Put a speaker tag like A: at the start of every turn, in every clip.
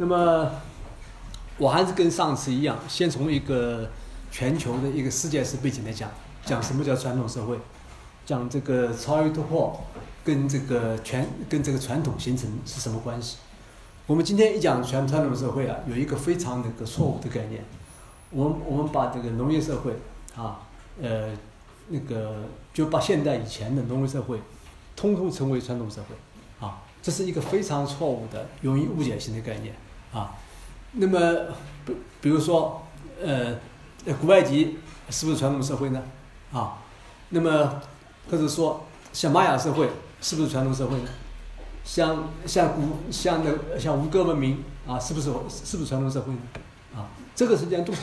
A: 那么我还是跟上次一样，先从一个全球的一个世界史背景来讲，讲什么叫传统社会，讲这个超越突破跟这个全跟这个传统形成是什么关系。我们今天一讲全传统社会啊，有一个非常那个错误的概念，我们我们把这个农业社会啊，呃，那个就把现代以前的农业社会，通通称为传统社会，啊，这是一个非常错误的、容易误解性的概念啊。那么，比比如说，呃，古埃及是不是传统社会呢？啊，那么或者说像玛雅社会是不是传统社会呢？像像古像那像吴哥文明啊，是不是是不是传统社会呢？啊，这个实际上都是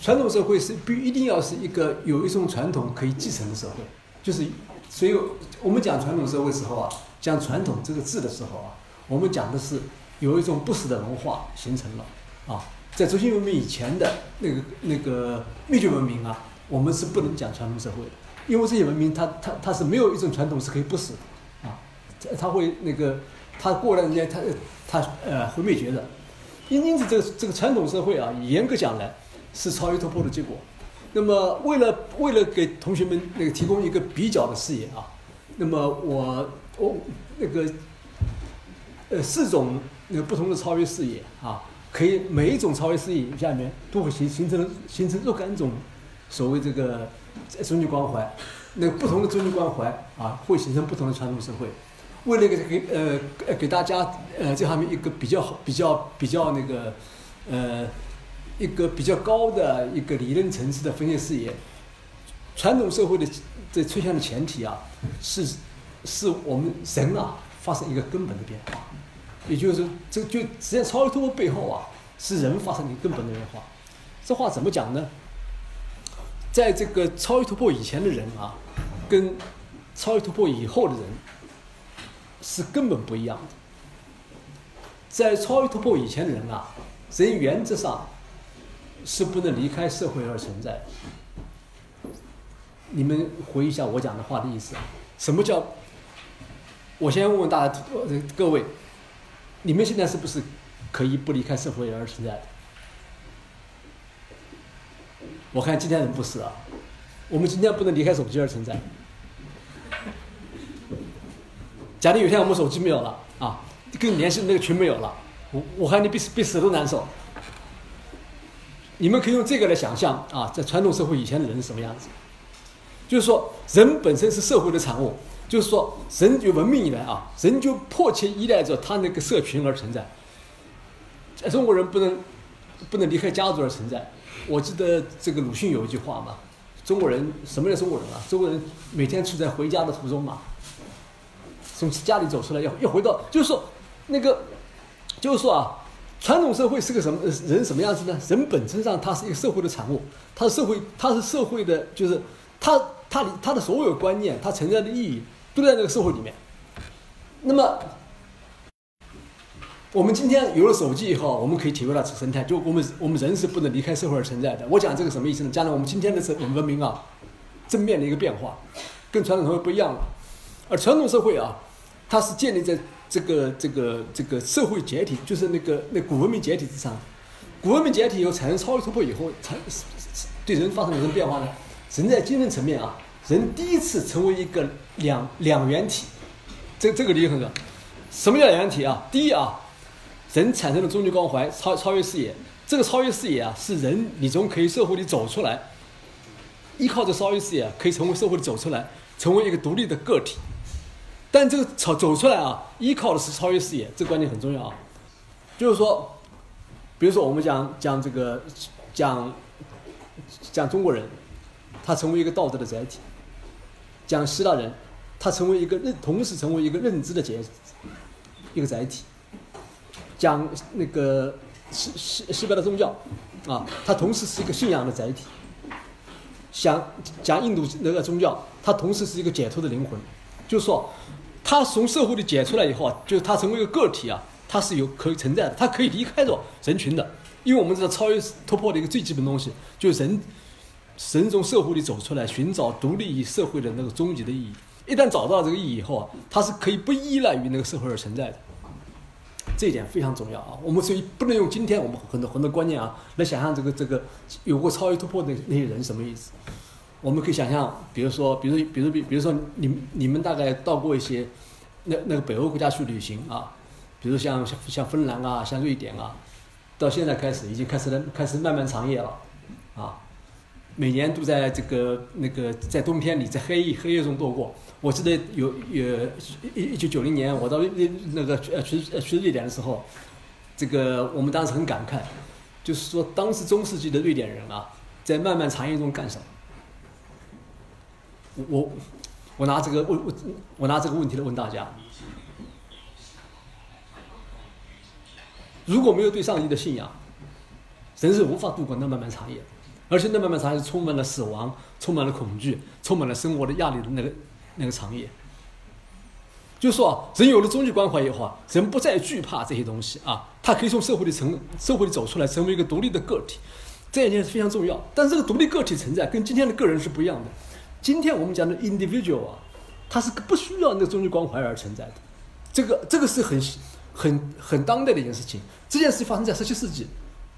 A: 传统社会是必一定要是一个有一种传统可以继承的社会，就是所以我们讲传统社会时候啊，讲传统这个字的时候啊，我们讲的是有一种不死的文化形成了啊，在轴心文明以前的那个那个灭绝文明啊，我们是不能讲传统社会的，因为这些文明它它它是没有一种传统是可以不死的。啊，它会那个，它过段时间它它呃会灭绝的，因因此这个这个传统社会啊，严格讲来是超越突破的结果。那么为了为了给同学们那个提供一个比较的视野啊，那么我我那个呃四种那个不同的超越视野啊，可以每一种超越视野下面都会形形成形成若干种所谓这个终极关怀，那不同的终极关怀啊，会形成不同的传统社会。为了给给呃呃给大家呃这方面一个比较好比较比较那个呃一个比较高的一个理论层次的分析视野，传统社会的这出现的前提啊是是我们人啊发生一个根本的变化，也就是这就实际上超越突破背后啊是人发生的根本的变化，这话怎么讲呢？在这个超越突破以前的人啊，跟超越突破以后的人。是根本不一样的。在超越突破以前的人啊，人原则上是不能离开社会而存在。你们回忆一下我讲的话的意思？什么叫？我先问问大家，各位，你们现在是不是可以不离开社会而存在的？我看今天人不是啊。我们今天不能离开手机而存在。假定有一天我们手机没有了啊，跟你联系的那个群没有了，我我看你比死比死都难受。你们可以用这个来想象啊，在传统社会以前的人是什么样子？就是说，人本身是社会的产物，就是说，人有文明以来啊，人就迫切依赖着他那个社群而存在。中国人不能不能离开家族而存在。我记得这个鲁迅有一句话嘛：中国人什么叫中国人啊？中国人每天处在回家的途中嘛。从家里走出来，要要回到，就是说，那个，就是说啊，传统社会是个什么人什么样子呢？人本身上，他是一个社会的产物，他是社会，他是社会的，就是他他他的所有观念，他存在的意义都在那个社会里面。那么，我们今天有了手机以后，我们可以体会到这生态，就我们我们人是不能离开社会而存在的。我讲这个什么意思呢？将来我们今天的文文明啊，正面的一个变化，跟传统社会不一样了，而传统社会啊。它是建立在这个这个这个社会解体，就是那个那古文明解体之上。古文明解体以后产生超越突破以后，产对人发生了什么变化呢？人在精神层面啊，人第一次成为一个两两元体。这这个理解很重要。什么叫两元体啊？第一啊，人产生了终极关怀，超超越视野。这个超越视野啊，是人你从可以社会里走出来，依靠着超越视野可以从社会里走出来，成为一个独立的个体。但这个走走出来啊，依靠的是超越视野，这个观点很重要啊。就是说，比如说我们讲讲这个讲讲中国人，他成为一个道德的载体；讲希腊人，他成为一个认同时成为一个认知的载一个载体；讲那个西西西边的宗教啊，它同时是一个信仰的载体；讲讲印度那个宗教，它同时是一个解脱的灵魂。就是说。他从社会里解出来以后啊，就是他成为一个个体啊，他是有可以存在的，他可以离开着人群的，因为我们知道超越突破的一个最基本东西，就是人，人从社会里走出来，寻找独立于社会的那个终极的意义。一旦找到这个意义以后啊，他是可以不依赖于那个社会而存在的。这一点非常重要啊。我们所以不能用今天我们很多很多观念啊来想象这个这个有过超越突破的那些人什么意思。我们可以想象，比如说，比如比如比比如说，你你们大概到过一些那那个北欧国家去旅行啊，比如像像像芬兰啊，像瑞典啊，到现在开始已经开始了开始漫漫长夜了，啊，每年都在这个那个在冬天里在黑夜黑夜中度过。我记得有有一一九九零年我到那那个呃去呃去瑞典的时候，这个我们当时很感慨，就是说当时中世纪的瑞典人啊，在漫漫长夜中干什么？我我拿这个问我我拿这个问题来问大家：如果没有对上帝的信仰，人是无法度过那漫漫长夜的，而且那漫漫长夜是充满了死亡、充满了恐惧、充满了生活的压力的那个那个长夜。就说啊，人有了终极关怀以后啊，人不再惧怕这些东西啊，他可以从社会里成社会里走出来，成为一个独立的个体，这一点是非常重要。但是这个独立个体存在跟今天的个人是不一样的。今天我们讲的 individual 啊，它是不需要那个终极关怀而存在的，这个这个是很很很当代的一件事情。这件事情发生在十七世纪，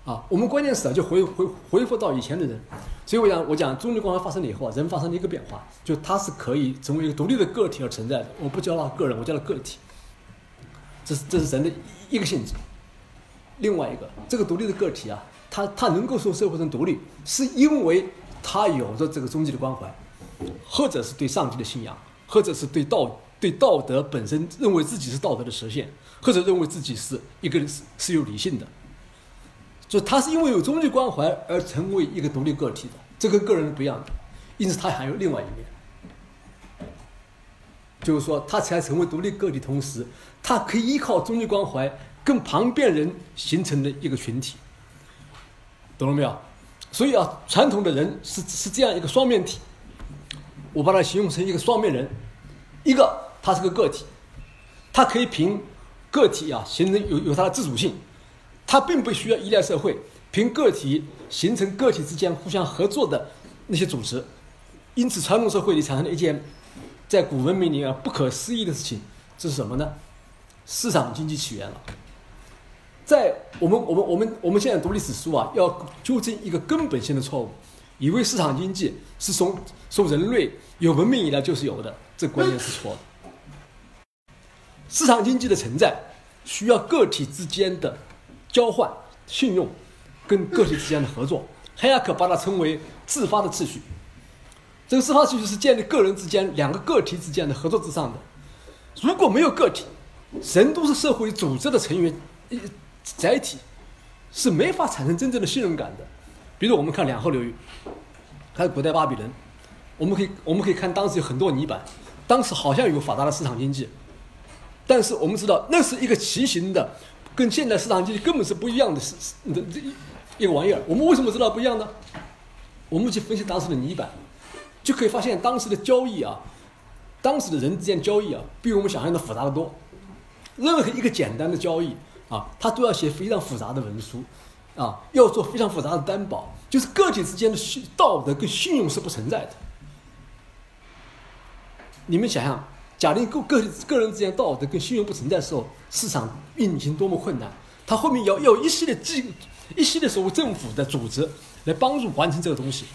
A: 啊，我们关键是啊，就回回回复到以前的人。所以我讲，我讲终极关怀发生了以后啊，人发生了一个变化，就他是可以成为一个独立的个体而存在的。我不叫他个人，我叫他个体。这是这是人的一个性质。另外一个，这个独立的个体啊，他他能够从社会上独立，是因为他有着这个终极的关怀。或者是对上帝的信仰，或者是对道对道德本身认为自己是道德的实现，或者认为自己是一个是是有理性的，就他是因为有终极关怀而成为一个独立个体的，这跟个人不一样的，因此他还有另外一面，就是说他才成为独立个体，同时他可以依靠终极关怀跟旁边人形成的一个群体，懂了没有？所以啊，传统的人是是这样一个双面体。我把它形容成一个双面人，一个他是个个体，他可以凭个体啊形成有有他的自主性，他并不需要依赖社会，凭个体形成个体之间互相合作的那些组织，因此传统社会里产生了一件在古文明里啊不可思议的事情，这是什么呢？市场经济起源了。在我们我们我们我们现在读历史书啊，要纠正一个根本性的错误。以为市场经济是从从人类有文明以来就是有的，这观念是错的。市场经济的存在需要个体之间的交换、信用，跟个体之间的合作。黑亚克把它称为自发的秩序。这个自发秩序是建立个人之间、两个个体之间的合作之上的。如果没有个体，人都是社会组织的成员、一载体，是没法产生真正的信任感的。比如我们看两河流域，还有古代巴比伦，我们可以我们可以看当时有很多泥板，当时好像有发达的市场经济，但是我们知道那是一个畸形的，跟现代市场经济根本是不一样的，是的这一一个玩意儿。我们为什么知道不一样呢？我们去分析当时的泥板，就可以发现当时的交易啊，当时的人之间交易啊，比我们想象的复杂的多。任何一个简单的交易啊，它都要写非常复杂的文书。啊，要做非常复杂的担保，就是个体之间的信道德跟信用是不存在的。你们想想，假定个个个人之间道德跟信用不存在的时候，市场运行多么困难？它后面要要一系列机一系列所谓政府的组织来帮助完成这个东西。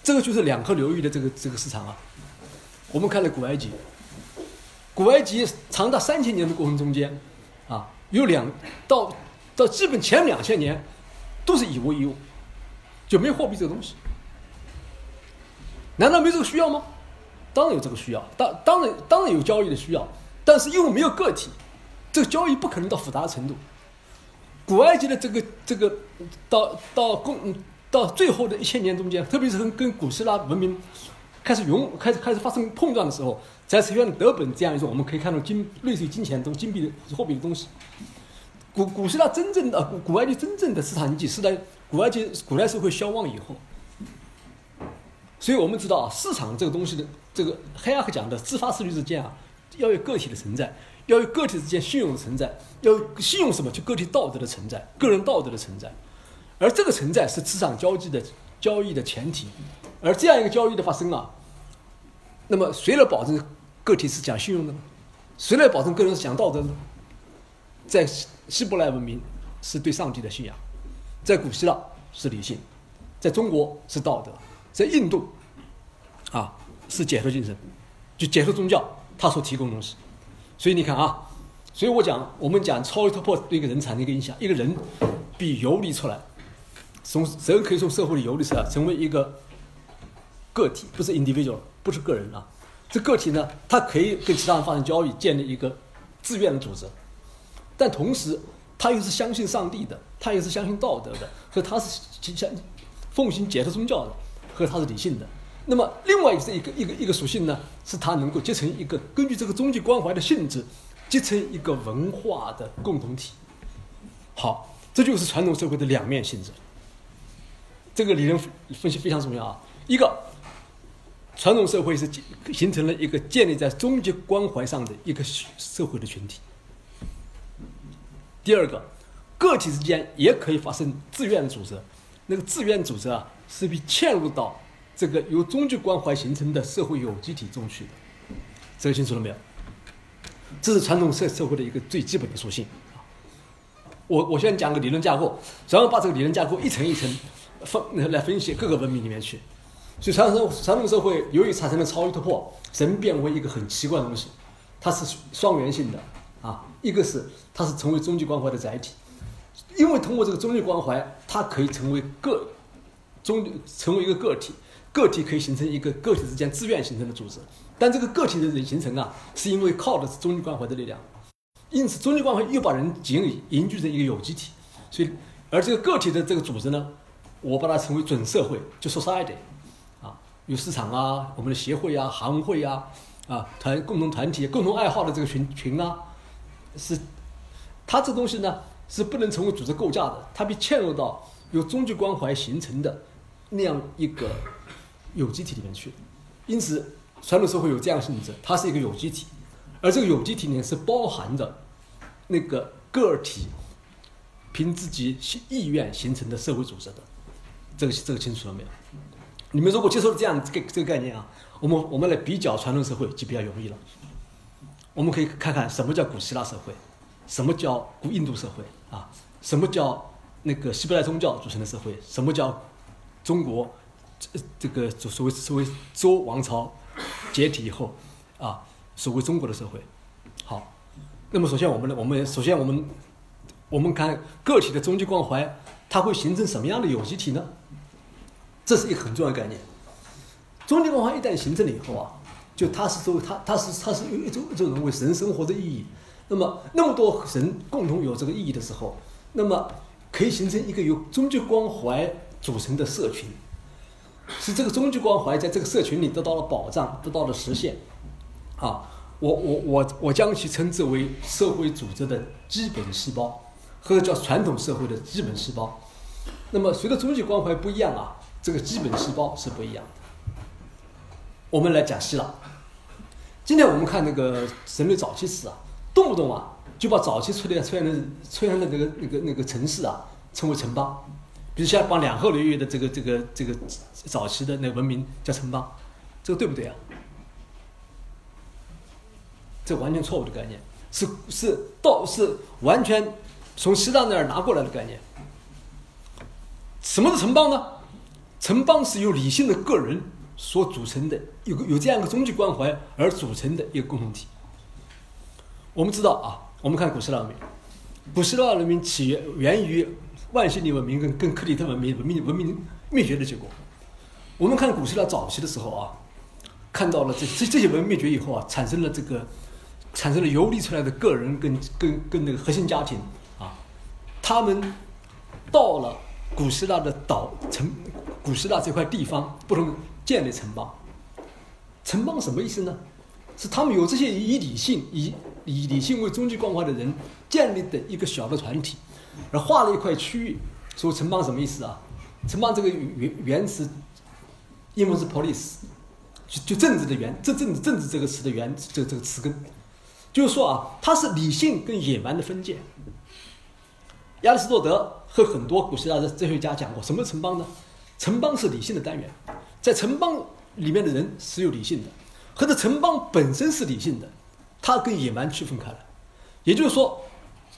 A: 这个就是两河流域的这个这个市场啊。我们看了古埃及，古埃及长达三千年的过程中间，啊，有两到。到基本前两千年，都是以物易物，就没有货币这个东西。难道没这个需要吗？当然有这个需要，当当然当然有交易的需要，但是因为没有个体，这个交易不可能到复杂的程度。古埃及的这个这个到到共到最后的一千年中间，特别是跟跟古希腊文明开始融开始开始发生碰撞的时候，才出现德本这样一种我们可以看到金类似于金钱东金币的货币的东西。古古希腊真正的古古埃及真正的市场经济是在古埃及古代社会消亡以后，所以我们知道啊，市场这个东西的这个黑亚克讲的自发秩序之间啊，要有个体的存在，要有个体之间信用的存在，要信用什么？就个体道德的存在，个人道德的存在，而这个存在是市场交际的交易的前提，而这样一个交易的发生啊，那么谁来保证个体是讲信用的呢？谁来保证个人是讲道德的？在希希伯来文明是对上帝的信仰，在古希腊是理性，在中国是道德，在印度啊是解脱精神，就解脱宗教他所提供东西。所以你看啊，所以我讲我们讲超越突破对一个人产生一个影响，一个人比游离出来，从人可以从社会里游离出来，成为一个个体，不是 individual，不是个人啊。这个体呢，他可以跟其他人发生交易，建立一个自愿的组织，但同时他又是相信上帝的，他又是相信道德的，所以他是相奉行解脱宗教的，和他是理性的。那么另外也是一个一个一个属性呢，是他能够结成一个根据这个终极关怀的性质，结成一个文化的共同体。好，这就是传统社会的两面性质。这个理论分析非常重要啊，一个。传统社会是形成了一个建立在终极关怀上的一个社会的群体。第二个，个体之间也可以发生自愿组织，那个自愿组织啊，是被嵌入到这个由终极关怀形成的社会有机体中去的。这个清楚了没有？这是传统社社会的一个最基本的属性。我我先讲个理论架构，然后把这个理论架构一层一层分来分析各个文明里面去。所以传统传统社会由于产生了超越突破，神变为一个很奇怪的东西，它是双元性的啊，一个是它是成为终极关怀的载体，因为通过这个终极关怀，它可以成为个终成为一个个体，个体可以形成一个个体之间自愿形成的组织，但这个个体的人形成啊，是因为靠的是终极关怀的力量，因此终极关怀又把人凝凝聚成一个有机体，所以而这个个体的这个组织呢，我把它称为准社会，就 society。有市场啊，我们的协会啊、行会啊、啊团共同团体、共同爱好的这个群群啊，是它这东西呢是不能成为组织构架的，它被嵌入到由终极关怀形成的那样一个有机体里面去。因此，传统社会有这样性质，它是一个有机体，而这个有机体里面是包含着那个个体凭自己意愿形成的社会组织的。这个这个清楚了没有？你们如果接受了这样这个这个概念啊，我们我们来比较传统社会就比较容易了。我们可以看看什么叫古希腊社会，什么叫古印度社会啊，什么叫那个希伯来宗教组成的社会，什么叫中国这这个所谓所谓周王朝解体以后啊，所谓中国的社会。好，那么首先我们呢，我们首先我们我们看个体的终极关怀，它会形成什么样的有机体呢？这是一个很重要的概念。终极关怀一旦形成了以后啊，就它是作为它它是它是有一种一种人为人生活的意义。那么那么多人共同有这个意义的时候，那么可以形成一个有终极关怀组成的社群。是这个终极关怀在这个社群里得到了保障，得到了实现。啊，我我我我将其称之为社会组织的基本细胞，或者叫传统社会的基本细胞。那么随着终极关怀不一样啊。这个基本细胞是不一样的。我们来讲希腊。今天我们看那个人类早期史啊，动不动啊就把早期出现出现的出现的那个那个那个城市啊称为城邦，比如像把两河流域的这个这个这个早期的那文明叫城邦，这个对不对啊？这完全错误的概念，是是到是完全从希腊那儿拿过来的概念。什么是城邦呢？城邦是由理性的个人所组成的，有个有这样一个终极关怀而组成的一个共同体。我们知道啊，我们看古希腊文明，古希腊文明起源源于万希里文明跟跟克里特文明文明文明灭绝的结果。我们看古希腊早期的时候啊，看到了这这这些文明灭绝以后啊，产生了这个产生了游离出来的个人跟跟跟那个核心家庭啊，他们到了古希腊的岛城。古希腊这块地方不同建立城邦，城邦什么意思呢？是他们有这些以理性、以以理性为终极关怀的人建立的一个小的团体，而划了一块区域。说城邦什么意思啊？城邦这个原原词，英文是 police，就就政治的原，这政治政治这个词的原这这个词根，就是说啊，它是理性跟野蛮的分界。亚里士多德和很多古希腊的哲学家讲过，什么城邦呢？城邦是理性的单元，在城邦里面的人是有理性的，或者城邦本身是理性的，它跟野蛮区分开来。也就是说，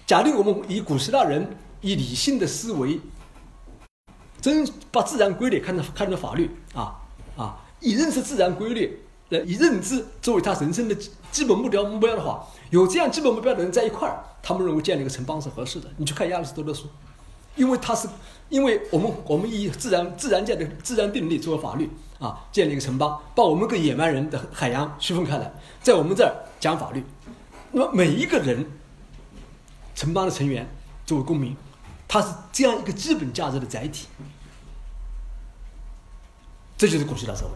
A: 假定我们以古希腊人以理性的思维，真把自然规律看成看成法律啊啊，以认识自然规律的以认知作为他人生的基基本目标目标的话，有这样基本目标的人在一块儿，他们认为建立一个城邦是合适的。你去看亚里士多德书，因为他是因为我们我们以自然自然界的自然定律作为法律啊，建立一个城邦，把我们跟野蛮人的海洋区分开来，在我们这儿讲法律。那么每一个人，城邦的成员作为公民，他是这样一个基本价值的载体。这就是古希腊社会。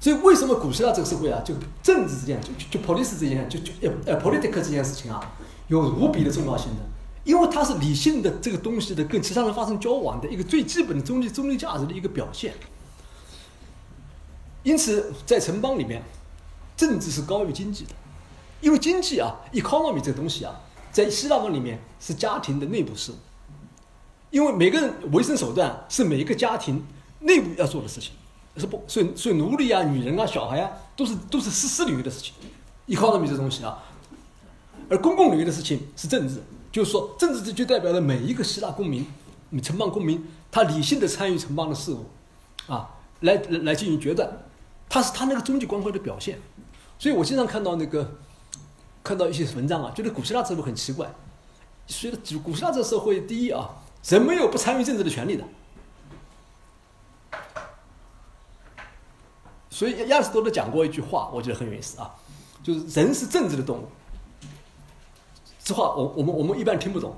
A: 所以为什么古希腊这个社会啊，就政治这件就就 policy 这件就就呃呃 political 这件事情啊，有无比的重要性的，因为它是理性的这个东西的跟其他人发生交往的一个最基本的中立中立价值的一个表现。因此，在城邦里面，政治是高于经济的，因为经济啊，economy 这个东西啊，在希腊文里面是家庭的内部事务，因为每个人维生手段是每一个家庭内部要做的事情。是不，所以所以奴隶啊、女人啊、小孩啊，都是都是私私领域的事情，economy 这东西啊。而公共领域的事情是政治，就是说政治就代表了每一个希腊公民、城邦公民，他理性的参与城邦的事务，啊，来来进行决断，他是他那个终极光辉的表现。所以我经常看到那个看到一些文章啊，觉得古希腊社会很奇怪，所以古希腊这个社会，第一啊，人没有不参与政治的权利的。所以亚里士多德讲过一句话，我觉得很有意思啊，就是人是政治的动物。这话我我们我们一般听不懂，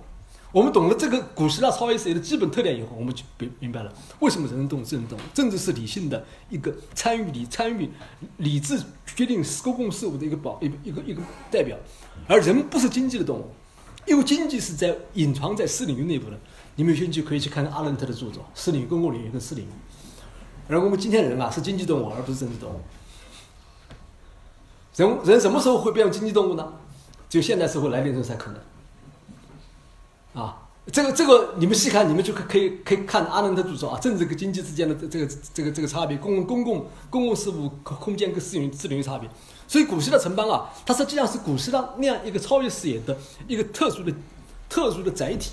A: 我们懂了这个古希腊超越思维的基本特点以后，我们就明明白了为什么人动物，政治动物。政治是理性的一个参与理参与理智决定公共事务的一个保一个一个一个代表，而人不是经济的动物，因为经济是在隐藏在私领域内部的。你们有兴趣可以去看看阿伦特的著作《私领域、公共领域跟私领域》。而我们今天人啊，是经济动物，而不是政治动物。人人什么时候会变成经济动物呢？只有现代社会来临时候才可能。啊，这个这个，你们细看，你们就可可以可以看阿伦特著作啊，政治跟经济之间的这这个这个这个差别，公公共公共事务空间跟私领域私领域差别。所以古希腊城邦啊，它实际上是古希腊那样一个超越视野的一个特殊的特殊的载体。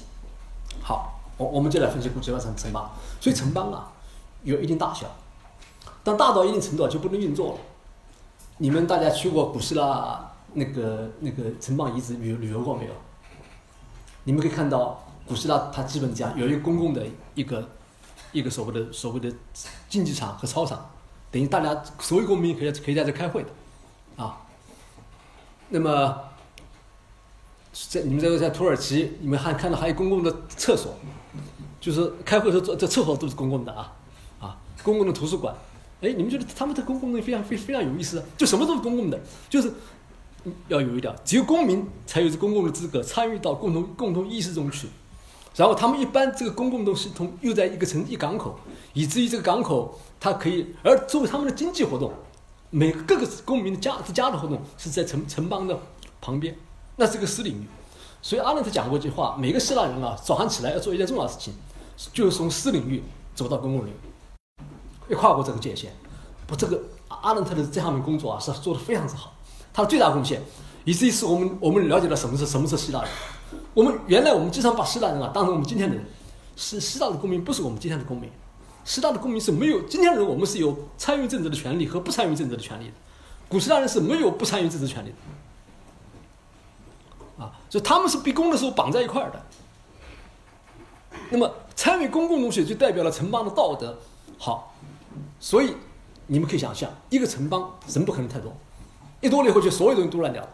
A: 好，我我们就来分析古希腊城城邦。所以城邦啊。有一定大小，但大到一定程度就不能运作了。你们大家去过古希腊那个那个城邦遗址旅游旅游过没有？你们可以看到古希腊它基本这样，有一个公共的一个一个所谓的所谓的竞技场和操场，等于大家所有公民可以可以在这开会的，啊。那么在你们这个在土耳其，你们还看到还有公共的厕所，就是开会的时候这这厕所都是公共的啊。公共的图书馆，哎，你们觉得他们的公共的非常非非常有意思，就什么都是公共的，就是要有一点，只有公民才有这公共的资格参与到共同共同意识中去。然后他们一般这个公共的系统又在一个城一港口，以至于这个港口它可以，而作为他们的经济活动，每各个公民的家之家的活动是在城城邦的旁边，那是个私领域。所以阿伦特讲过一句话：每个希腊人啊，早上起来要做一件重要事情，就是从私领域走到公共领域。要跨过这个界限，不，这个阿伦特的这方面工作啊是做的非常之好，他的最大贡献，以至于是我们我们了解了什么是什么是希腊人。我们原来我们经常把希腊人啊当成我们今天的人，是希腊的公民不是我们今天的公民，希腊的公民是没有今天的人我们是有参与政治的权利和不参与政治的权利的，古希腊人是没有不参与政治权利的，啊，所以他们是逼宫的时候绑在一块儿的。那么参与公共东西就代表了城邦的道德，好。所以，你们可以想象，一个城邦人不可能太多，一多了以后就所有东西都乱掉了。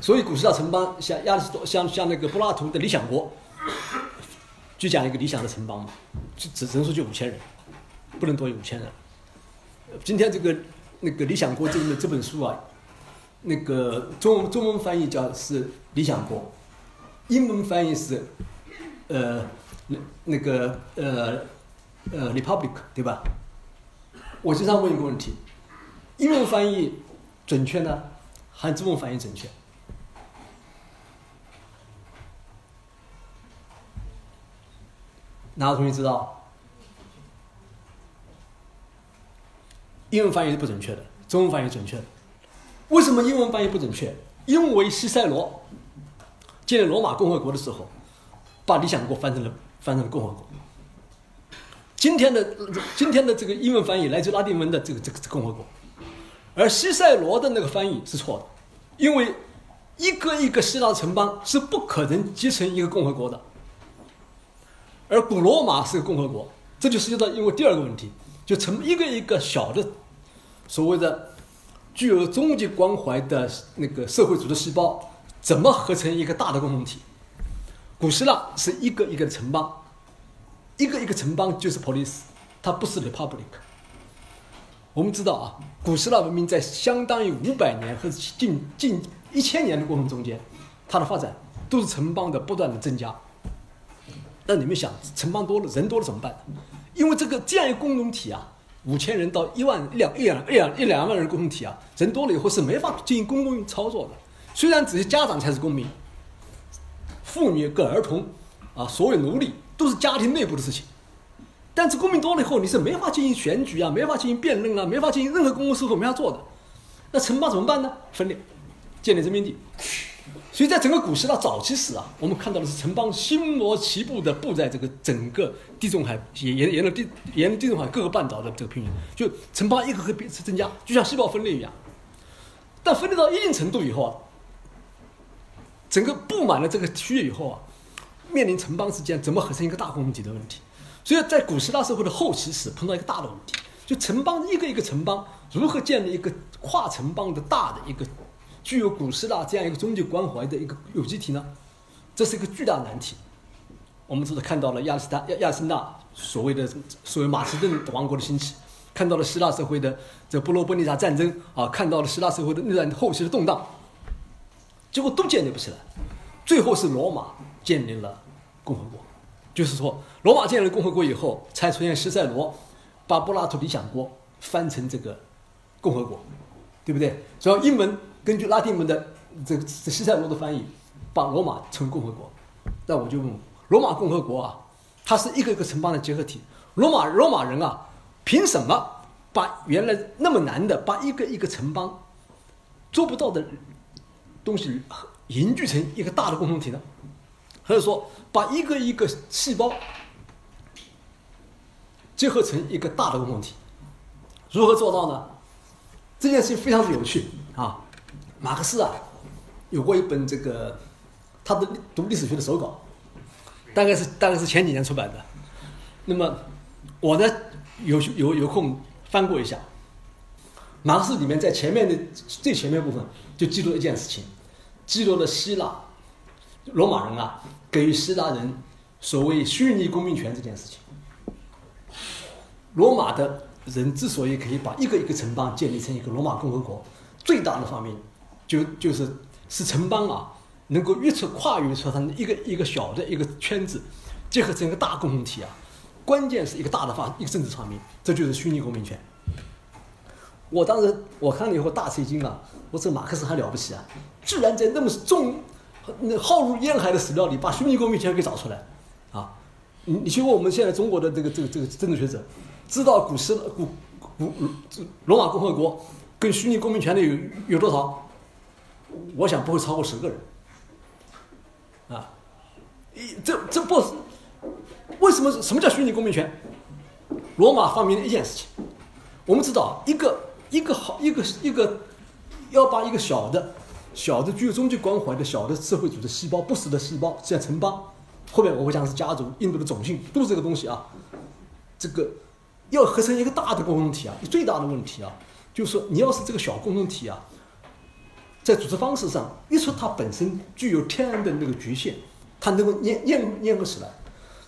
A: 所以，古希腊城邦像亚里士多，像像那个柏拉图的《理想国》，就讲一个理想的城邦嘛，就只只能说就五千人，不能多于五千人。今天这个那个《理想国》这的这本书啊，那个中文中文翻译叫是《理想国》，英文翻译是呃那那个呃。呃，republic 对吧？我经常问一个问题：英文翻译准确呢，还是中文翻译准确？哪个同学知道？英文翻译是不准确的，中文翻译准确的。为什么英文翻译不准确？因为西塞罗建立罗马共和国的时候，把理想国翻成了翻成了共和国。今天的今天的这个英文翻译来自拉丁文的这个这个共和国，而西塞罗的那个翻译是错的，因为一个一个希腊城邦是不可能结成一个共和国的，而古罗马是个共和国，这就涉及到因为第二个问题，就成一个一个小的所谓的具有终极关怀的那个社会组织细胞，怎么合成一个大的共同体？古希腊是一个一个城邦。一个一个城邦就是 police，它不是 republic。我们知道啊，古希腊文明在相当于五百年和近近一千年的过程中间，它的发展都是城邦的不断的增加。那你们想，城邦多了，人多了怎么办？因为这个这样一个共同体啊，五千人到一万两一两一两一两万人共同体啊，人多了以后是没法进行公共操作的。虽然只是家长才是公民，妇女跟儿童啊，所有奴隶。都是家庭内部的事情，但是公民多了以后，你是没法进行选举啊，没法进行辩论啊，没法进行任何公共事务，没法做的。那城邦怎么办呢？分裂，建立殖民地。所以在整个古希腊早期史啊，我们看到的是城邦星罗棋布的布在这个整个地中海沿沿沿着地沿着地中海各个半岛的这个平原，就城邦一个个别增加，就像细胞分裂一样。但分裂到一定程度以后啊，整个布满了这个区域以后啊。面临城邦之间怎么合成一个大共同体的问题，所以在古希腊社会的后期时碰到一个大的问题，就城邦一个一个城邦如何建立一个跨城邦的大的一个具有古希腊这样一个终极关怀的一个有机体呢？这是一个巨大难题。我们只是看到了亚历山亚亚历山大所谓的所谓马其顿王国的兴起，看到了希腊社会的这波罗奔尼撒战争啊，看到了希腊社会的那段后期的动荡，结果都建立不起来，最后是罗马。建立了共和国，就是说，罗马建立了共和国以后，才出现西塞罗把柏拉图理想国翻成这个共和国，对不对？主要英文根据拉丁文的这个西塞罗的翻译，把罗马称共和国。那我就问，罗马共和国啊，它是一个一个城邦的结合体。罗马罗马人啊，凭什么把原来那么难的把一个一个城邦做不到的东西凝聚成一个大的共同体呢？还是说，把一个一个细胞结合成一个大的问题，如何做到呢？这件事情非常的有趣啊！马克思啊，有过一本这个他的读历史学的手稿，大概是大概是前几年出版的。那么我呢，有有有空翻过一下，马克思里面在前面的最前面部分就记录一件事情，记录了希腊罗马人啊。给予希腊人所谓虚拟公民权这件事情，罗马的人之所以可以把一个一个城邦建立成一个罗马共和国，最大的方面就就是是城邦啊能够越出跨越出它的一个一个小的一个圈子，结合成一个大共同体啊，关键是一个大的发一个政治场面，这就是虚拟公民权。我当时我看了以后大吃一惊啊，我说马克思还了不起啊，居然在那么重。那浩如烟海的史料里，把虚拟公民权给找出来，啊，你你去问我们现在中国的这个这个这个政治学者，知道古希古古罗马共和国跟虚拟公民权的有有多少？我想不会超过十个人，啊，一这这不，为什么什么叫虚拟公民权？罗马发明了一件事情，我们知道一个一个好一个一个要把一个小的。小的具有终极关怀的小的社会组织细胞，不死的细胞，像城邦，后面我会讲是家族，印度的种姓，都是这个东西啊。这个要合成一个大的共同体啊，最大的问题啊，就是说你要是这个小共同体啊，在组织方式上，一说它本身具有天然的那个局限，它能够粘粘粘合起来。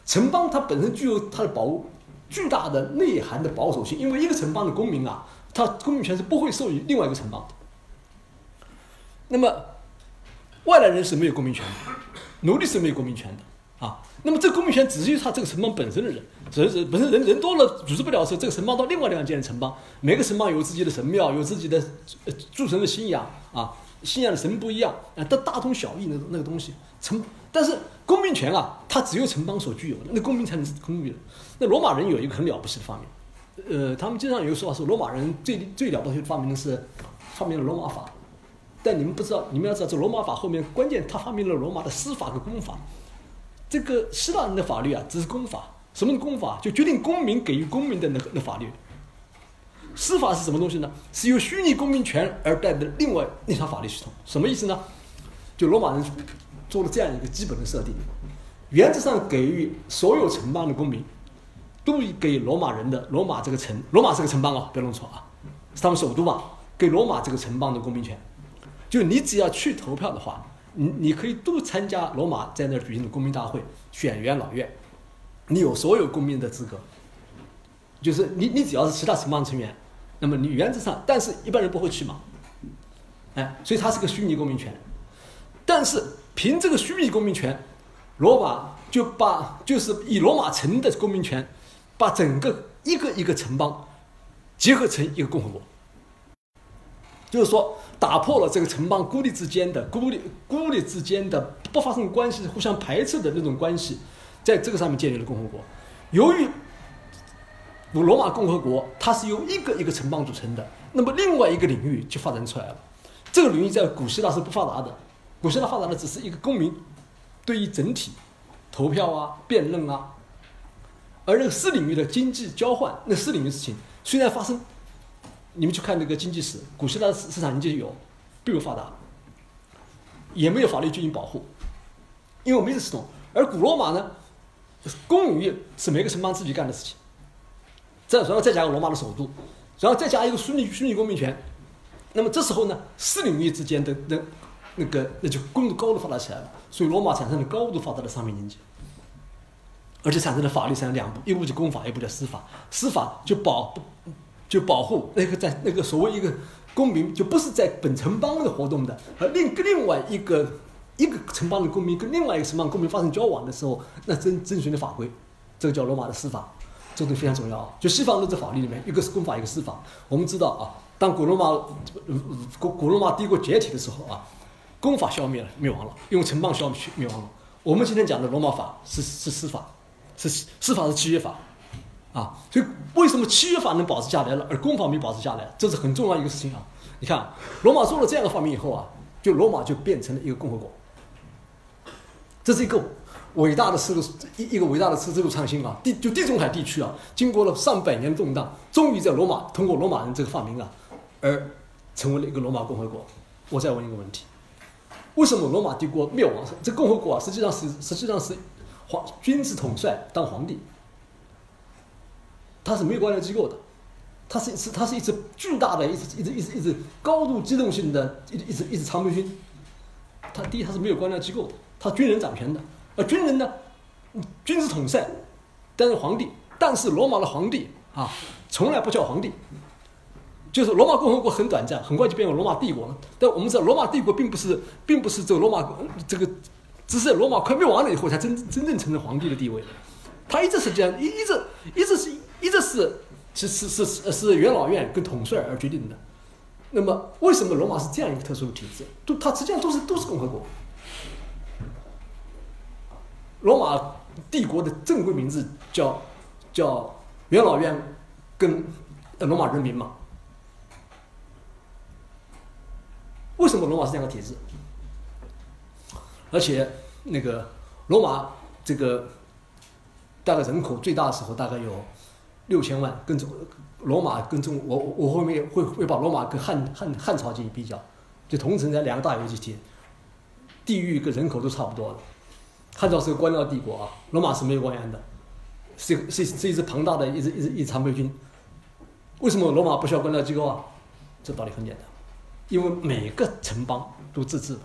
A: 城邦它本身具有它的保巨大的内涵的保守性，因为一个城邦的公民啊，他公民权是不会授予另外一个城邦的。那么，外来人是没有公民权的，奴隶是没有公民权的啊。那么这个公民权只是他这个城邦本身的人，只是本身人人多了组织不了的时候，这个城邦到另外地方建立城邦。每个城邦有自己的神庙，有自己的呃诸神的信仰啊，信仰的神不一样啊，都大同小异那那个东西。城但是公民权啊，它只有城邦所具有的，那公民才能是公民。那罗马人有一个很了不起的发明，呃，他们经常有个说法说，罗马人最最了不起的发明的是发明了罗马法。但你们不知道，你们要知道，这罗马法后面关键，他发明了罗马的司法和公法。这个希腊人的法律啊，只是公法。什么是公法？就决定公民给予公民的那个那法律。司法是什么东西呢？是由虚拟公民权而带的另外一套法律系统。什么意思呢？就罗马人做了这样一个基本的设定：原则上给予所有城邦的公民，都给罗马人的罗马这个城，罗马是个城邦啊，不要弄错啊，是他们首都嘛，给罗马这个城邦的公民权。就你只要去投票的话，你你可以都参加罗马在那儿举行的公民大会，选元老院，你有所有公民的资格。就是你你只要是其他城邦成员。那么你原则上，但是一般人不会去嘛，哎，所以它是个虚拟公民权。但是凭这个虚拟公民权，罗马就把就是以罗马城的公民权，把整个一个一个城邦结合成一个共和国。就是说，打破了这个城邦孤立之间的孤立孤立之间的不发生关系、互相排斥的那种关系，在这个上面建立了共和国。由于古罗马共和国，它是由一个一个城邦组成的。那么另外一个领域就发展出来了。这个领域在古希腊是不发达的。古希腊发达的只是一个公民对于整体投票啊、辩论啊。而那个私领域的经济交换，那私领域事情虽然发生，你们去看那个经济史，古希腊的市市场经济有并不发达，也没有法律进行保护，因为没有系统。而古罗马呢，公领域是每个城邦自己干的事情。再然后再加个罗马的首都，然后再加一个虚拟虚拟公民权，那么这时候呢，私领域之间的那那个那就高度高度发达起来了，所以罗马产生了高度发达的商品经济，而且产生了法律产生两步，一步就公法，一步叫司法。司法就保就保护那个在那个所谓一个公民就不是在本城邦的活动的，而另另外一个一个城邦的公民跟另外一个城邦公民发生交往的时候，那遵遵循的法规，这个叫罗马的司法。这个非常重要啊！就西方的这法律里面，一个是公法，一个司法。我们知道啊，当古罗马古古罗马帝国解体的时候啊，公法消灭了，灭亡了，用城邦消灭灭亡了。我们今天讲的罗马法是是司法，是司法是契约法啊。所以为什么契约法能保持下来了，而公法没保持下来？这是很重要一个事情啊！你看，罗马做了这样的发明以后啊，就罗马就变成了一个共和国。这是一个。伟大的丝路一一个伟大的丝路创新啊，地就地中海地区啊，经过了上百年动荡，终于在罗马通过罗马人这个发明啊，而成为了一个罗马共和国。我再问一个问题：为什么罗马帝国灭亡？这共和国啊，实际上是实际上是皇君主统帅当皇帝，他是没有官僚机构的，他是是他是一只巨大的一支一支一支一支高度机动性的一一支一支常备军。他第一他是没有官僚机构的，他军人掌权的。而军人呢，军事统帅，担任皇帝，但是罗马的皇帝啊，从来不叫皇帝，就是罗马共和国很短暂，很快就变为罗马帝国了。但我们知道，罗马帝国并不是，并不是这罗马这个，只是在罗马快灭亡了以后，才真真正承认皇帝的地位。他一直是这样，一一直一直是一直是是是是是元老院跟统帅而决定的。那么，为什么罗马是这样一个特殊的体制？都它实际上都是都是共和国。罗马帝国的正规名字叫叫元老院跟罗马人民嘛？为什么罗马是这样的体制？而且那个罗马这个大概人口最大的时候大概有六千万，跟中罗马跟中我我后面会会把罗马跟汉汉汉朝进行比较，就同城在两个大游戏体，地域跟人口都差不多的。汉朝是个官僚帝国啊，罗马是没有官员的，是是是一支庞大的一支一支一支常备军。为什么罗马不需要官僚机构啊？这道理很简单，因为每个城邦都自治的，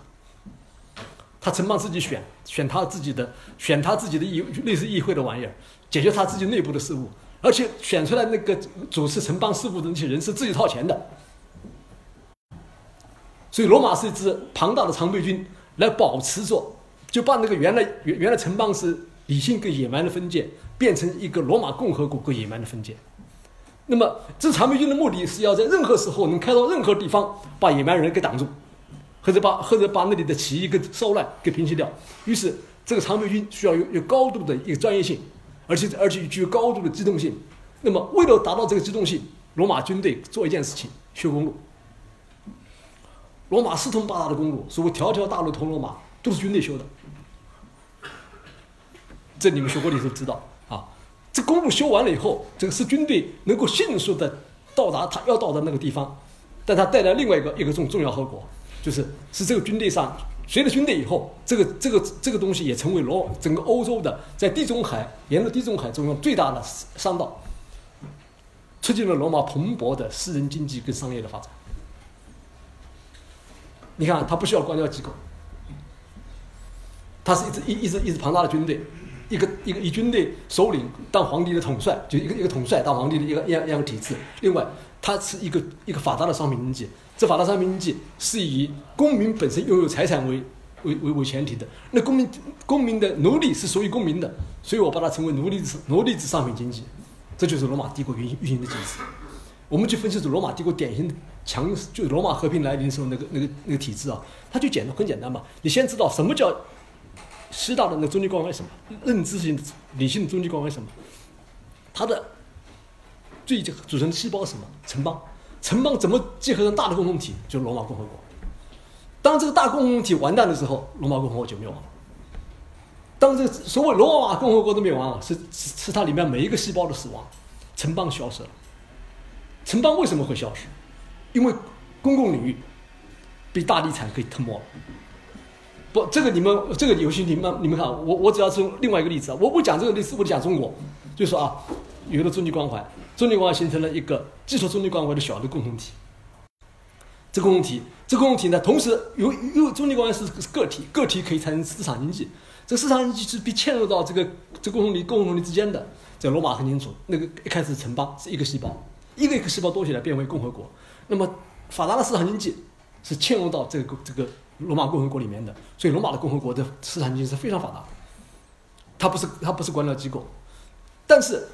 A: 他城邦自己选选他自己的选他自己的议类似议会的玩意儿，解决他自己内部的事务，而且选出来那个主持城邦事务的那些人是自己掏钱的。所以罗马是一支庞大的常备军来保持着。就把那个原来原原来城邦是理性跟野蛮的分界，变成一个罗马共和国跟野蛮的分界。那么，这常备军的目的是要在任何时候能开到任何地方，把野蛮人给挡住，或者把或者把那里的起义跟骚乱给平息掉。于是，这个常备军需要有有高度的一个专业性，而且而且具有高度的机动性。那么，为了达到这个机动性，罗马军队做一件事情：修公路。罗马四通八达的公路，所谓条条大路通罗马，都是军队修的。这你们学过历史知道啊。这公路修完了以后，这个是军队能够迅速的到达他要到的那个地方，但它带来另外一个一个重重要后果，就是是这个军队上随着军队以后，这个这个这个东西也成为罗整个欧洲的在地中海沿着地中海中央最大的商道，促进了罗马蓬勃的私人经济跟商业的发展。你看，他不需要官僚机构，他是一支一一支一支庞大的军队，一个一个以军队首领当皇帝的统帅，就一个一个统帅当皇帝的一个一样一样体制。另外，它是一个一个发达的商品经济，这发达商品经济是以公民本身拥有财产为为为为前提的。那公民公民的奴隶是属于公民的，所以我把它称为奴隶制奴隶制商品经济，这就是罗马帝国运行运行的机制。我们去分析出罗马帝国典型的强，就罗马和平来临时候那个那个那个体制啊，它就简单很简单嘛。你先知道什么叫希腊的那个终极关怀什么，认知性理性的终极关怀什么，它的最组成细胞是什么？城邦，城邦怎么结合成大的共同体？就是罗马共和国。当这个大共同体完蛋的时候，罗马共和国就灭亡了。当这个所谓罗马共和国的灭亡啊，是是是它里面每一个细胞的死亡，城邦消失了。城邦为什么会消失？因为公共领域被大地产给吞没了。不，这个你们这个游戏你们你们看，我我只要是另外一个例子啊，我不讲这个例子，我讲中国，就说啊，有了终极关怀，终极关怀形成了一个基础终极关怀的小的共同体。这共同体，这共同体呢，同时有有终极关怀是是个体，个体可以产生市场经济，这市场经济是被嵌入到这个这共同体共同体之间的。在罗马很清楚，那个一开始城邦是一个细胞。一个一个细胞多起来变为共和国，那么发达的市场经济是嵌入到这个这个罗马共和国里面的，所以罗马的共和国的市场经济是非常发达。它不是它不是官僚机构，但是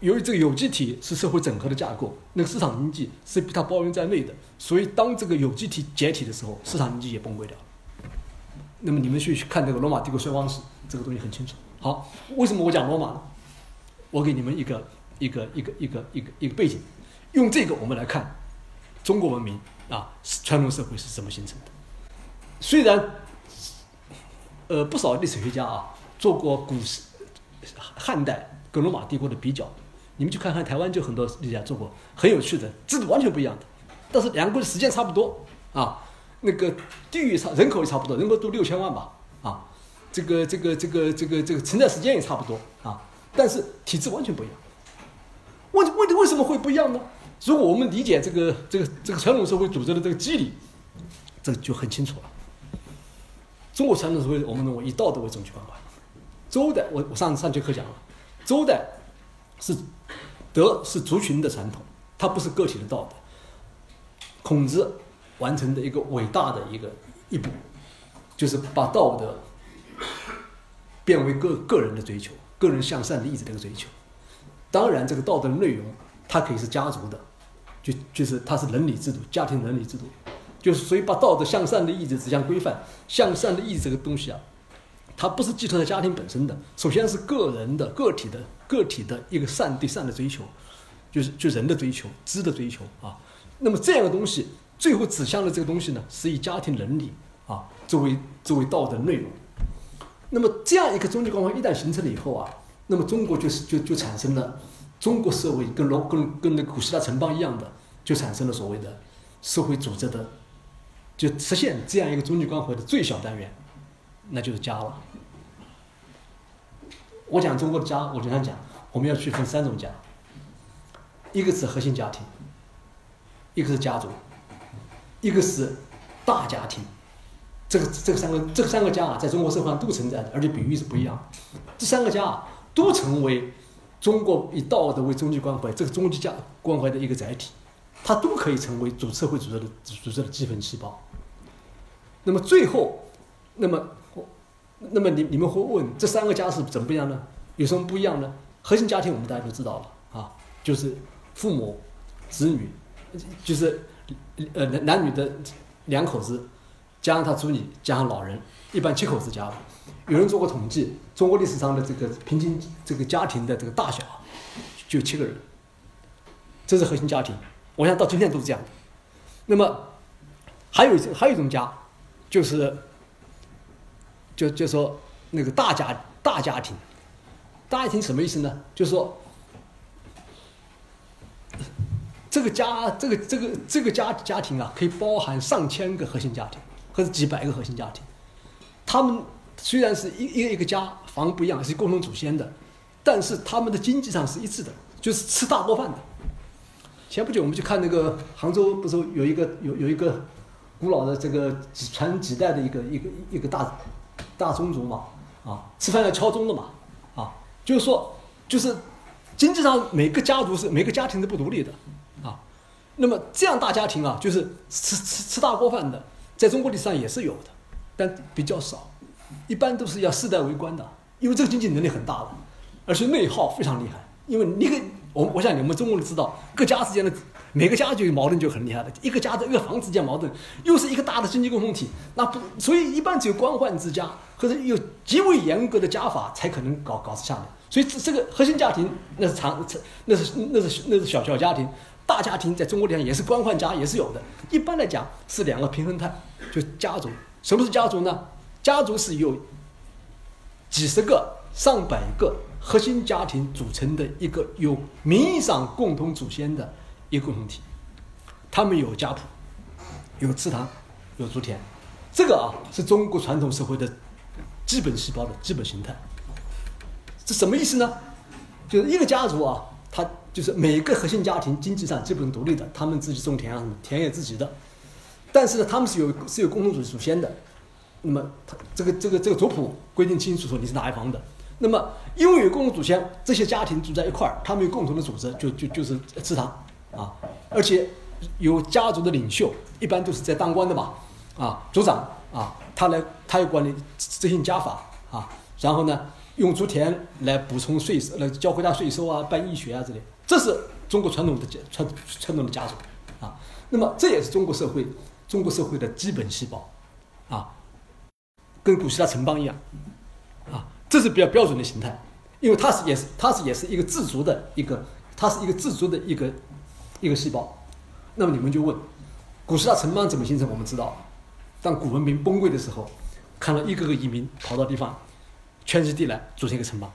A: 由于这个有机体是社会整合的架构，那个市场经济是被它包容在内的，所以当这个有机体解体的时候，市场经济也崩溃掉。那么你们去看这个罗马帝国衰亡史，这个东西很清楚。好，为什么我讲罗马呢？我给你们一个一个一个一个一个一个背景。用这个我们来看中国文明啊，传统社会是怎么形成的？虽然呃不少历史学家啊做过古时汉代跟罗马帝国的比较，你们去看看台湾就很多历史家做过，很有趣的制度完全不一样的，但是两个国的时间差不多啊，那个地域差人口也差不多，人口都六千万吧啊，这个这个这个这个这个存在时间也差不多啊，但是体制完全不一样。问问题为什么会不一样呢？如果我们理解这个这个这个传统社会组织的这个机理，这就很清楚了。中国传统社会，我们认为以道德为终极关怀。周代，我我上上节课讲了，周代是德是族群的传统，它不是个体的道德。孔子完成的一个伟大的一个一步，就是把道德变为个个人的追求，个人向善的意志的一个追求。当然，这个道德的内容，它可以是家族的。就就是它是伦理制度，家庭伦理制度，就是所以把道德向善的意志指向规范，向善的意志这个东西啊，它不是寄托在家庭本身的，首先是个人的个体的个体的一个善对善的追求，就是就人的追求，知的追求啊。那么这样的东西，最后指向的这个东西呢，是以家庭伦理啊作为作为道德内容。那么这样一个终极关怀一旦形成了以后啊，那么中国就是就就产生了。中国社会跟罗跟跟那古希腊城邦一样的，就产生了所谓的社会组织的，就实现这样一个终极关怀的最小单元，那就是家了。我讲中国的家，我经常讲，我们要区分三种家，一个是核心家庭，一个是家族，一个是大家庭。这个这三个这三个家啊，在中国社会上都存在的，而且比喻是不一样。这三个家啊，都成为。中国以道德为终极关怀，这个终极家关怀的一个载体，它都可以成为主社会组织的组织的基本细胞。那么最后，那么，那么你你们会问，这三个家是怎么不一样呢？有什么不一样呢？核心家庭我们大家都知道了啊，就是父母、子女，就是呃男男女的两口子，加上他子女，加上老人，一般七口之家。有人做过统计，中国历史上的这个平均这个家庭的这个大小，就七个人，这是核心家庭。我想到今天都是这样。那么，还有还有一种家，就是就就说那个大家大家庭，大家庭什么意思呢？就是说这个家这个这个这个家家庭啊，可以包含上千个核心家庭，或者几百个核心家庭。他们虽然是一一个一个家房不一样，是共同祖先的，但是他们的经济上是一致的，就是吃大锅饭的。前不久我们去看那个杭州，不是有一个有有一个古老的这个几传几代的一个一个一个大大宗族嘛，啊，吃饭要敲钟的嘛，啊，就是说就是经济上每个家族是每个家庭是不独立的，啊，那么这样大家庭啊，就是吃吃吃大锅饭的，在中国历史上也是有的，但比较少，一般都是要世代为官的，因为这个经济能力很大的，而且内耗非常厉害，因为你个。我我想你们中国人知道，各家之间的每个家就有矛盾就很厉害了。一个家的一个房子之间矛盾，又是一个大的经济共同体，那不所以一般只有官宦之家或者有极为严格的家法才可能搞搞得下来。所以这这个核心家庭那是长那是那是那是小小家庭，大家庭在中国历史上也是官宦家也是有的。一般来讲是两个平衡态，就家族。什么是家族呢？家族是由几十个、上百个。核心家庭组成的一个有名义上共同祖先的一个共同体，他们有家谱，有祠堂，有族田，这个啊是中国传统社会的基本细胞的基本形态。这什么意思呢？就是一个家族啊，他就是每个核心家庭经济上基本独立的，他们自己种田啊，田也自己的，但是呢，他们是有是有共同祖祖先的。那么他这个这个这个族谱规定清楚说你是哪一房的。那么，因为有共同祖先，这些家庭住在一块儿，他们有共同的组织，就就就是祠堂啊，而且有家族的领袖，一般都是在当官的嘛，啊，族长啊，他来他要管理执行家法啊，然后呢，用竹田来补充税收，来交国家税收啊，办义学啊之类，这是中国传统的家传传统的家族啊。那么这也是中国社会中国社会的基本细胞啊，跟古希腊城邦一样啊。这是比较标准的形态，因为它是也是它是也是一个自足的一个，它是一个自足的一个一个细胞。那么你们就问，古希腊城邦怎么形成？我们知道，当古文明崩溃的时候，看到一个个移民跑到地方，圈起地来组成一个城邦。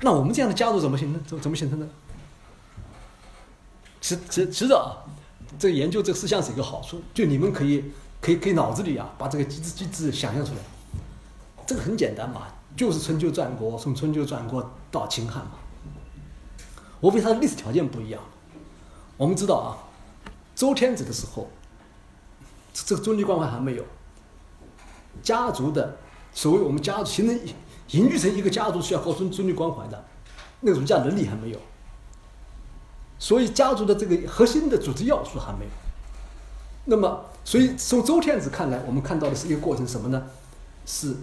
A: 那我们这样的家族怎么形成？怎怎么形成的？其其其实啊，这个研究这个思想是一个好处，就你们可以可以可以脑子里啊把这个机制机制想象出来，这个很简单嘛。就是春秋战国，从春秋战国到秦汉嘛，无非它的历史条件不一样。我们知道啊，周天子的时候，这个宗籍关怀还没有，家族的所谓我们家形成凝聚成一个家族需要高宗宗籍关怀的，那个儒家能力还没有，所以家族的这个核心的组织要素还没有。那么，所以从周天子看来，我们看到的是一个过程，什么呢？是。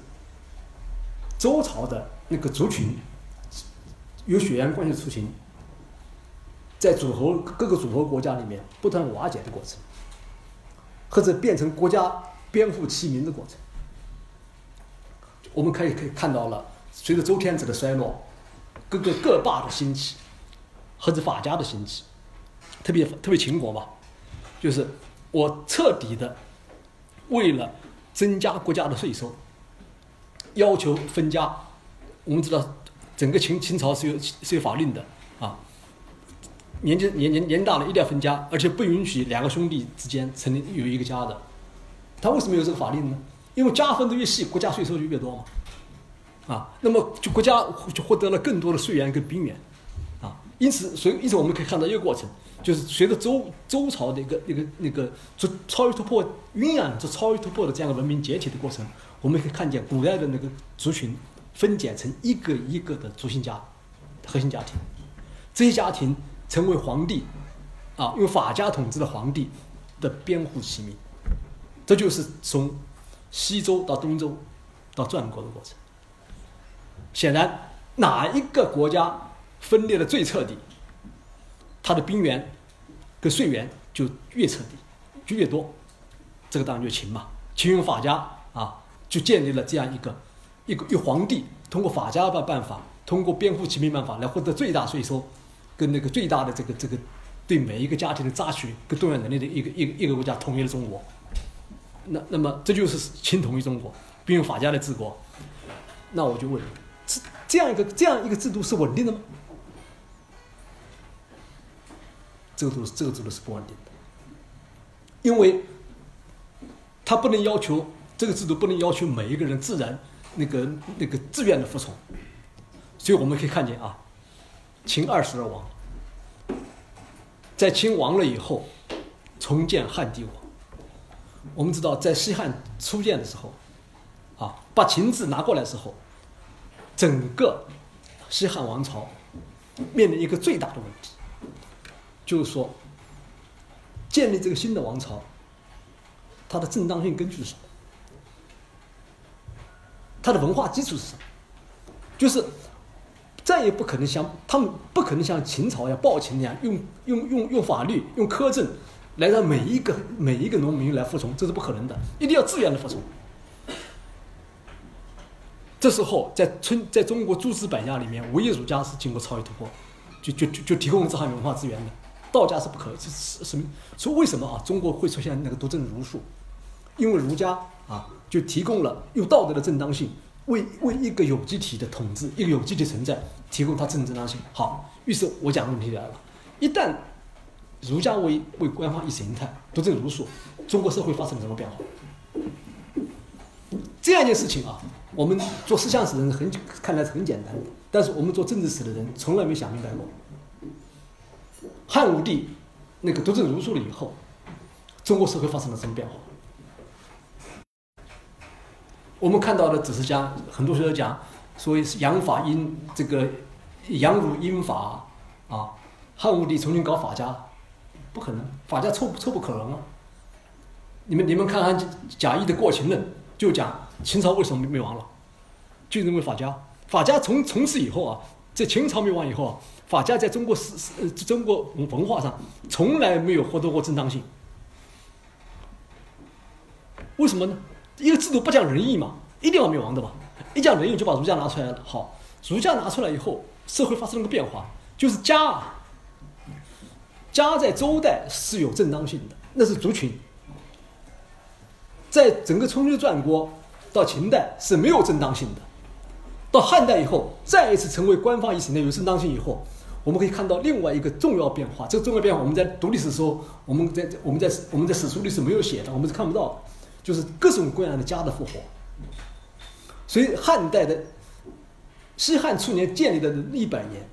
A: 周朝的那个族群有血缘关系的雏形，在诸侯各个诸侯国家里面不断瓦解的过程，或者变成国家边户齐民的过程，我们可以可以看到了，随着周天子的衰落，各个各霸的兴起，或者法家的兴起，特别特别秦国吧，就是我彻底的为了增加国家的税收。要求分家，我们知道，整个秦秦朝是有是有法令的。年纪年年年大了一定要分家，而且不允许两个兄弟之间成立有一个家的。他为什么有这个法令呢？因为家分的越细，国家税收就越多嘛。啊，那么就国家就获得了更多的税源跟兵源，啊，因此，所以因此我们可以看到一个过程，就是随着周周朝的一个一个那个就超越突破晕染着超越突破的这样的文明解体的过程。我们可以看见古代的那个族群分解成一个一个的族姓家、核心家庭，这些家庭成为皇帝，啊，用法家统治的皇帝的边户齐民，这就是从西周到东周到战国的过程。显然，哪一个国家分裂的最彻底，它的兵源跟税源就越彻底，就越多。这个当然就秦嘛，秦用法家啊。就建立了这样一个一个一皇帝通过法家的办法，通过编户齐民办法来获得最大税收，跟那个最大的这个这个对每一个家庭的榨取跟动员能力的一个一个一个国家统一了中国。那那么这就是秦统一中国，并用法家来治国。那我就问，这这样一个这样一个制度是稳定的吗？这个制度这个制度是不稳定的，因为他不能要求这个制度不能要求每一个人自然那个那个自愿的服从，所以我们可以看见啊，秦二世而亡，在秦亡了以后，重建汉帝国。我们知道，在西汉初建的时候，啊，把秦制拿过来时候，整个西汉王朝面临一个最大的问题，就是说，建立这个新的王朝，它的正当性根据是什么？它的文化基础是什么？就是再也不可能像他们不可能像秦朝一样暴秦那样用用用用法律用苛政。来让每一个每一个农民来服从，这是不可能的，一定要自愿的服从。这时候，在春在中国诸子百家里面，唯一儒家是经过超越突破，就就就就提供这项文化资源的。道家是不可，是是什么？说为什么啊？中国会出现那个独尊儒术？因为儒家啊，就提供了用道德的正当性，为为一个有机体的统治，一个有机体存在提供它正正当性。好，于是我讲问题来了，一旦。儒家为为官方意识形态，独尊儒术，中国社会发生了什么变化？这样一件事情啊，我们做思想史的人很看来是很简单的，但是我们做政治史的人从来没想明白过。汉武帝那个独尊儒术了以后，中国社会发生了什么变化？我们看到的只是讲很多学者讲，所以是阳法阴这个阳儒阴法啊，汉武帝重新搞法家。不可能，法家臭臭不可能啊！你们你们看看贾谊的《过秦论》，就讲秦朝为什么灭亡了，就认为法家法家从从此以后啊，在秦朝灭亡以后啊，法家在中国史史中国文化上从来没有获得过正当性。为什么呢？一个制度不讲仁义嘛，一定要灭亡的嘛。一讲仁义就把儒家拿出来了。好，儒家拿出来以后，社会发生了个变化，就是家。家在周代是有正当性的，那是族群。在整个春秋战国到秦代是没有正当性的，到汉代以后再一次成为官方意识内有正当性以后，我们可以看到另外一个重要变化。这个重要变化我们在读历史的时候，我们在我们在我们在史书里是没有写的，我们是看不到的，就是各种各样的家的复活。所以汉代的西汉初年建立的一百年，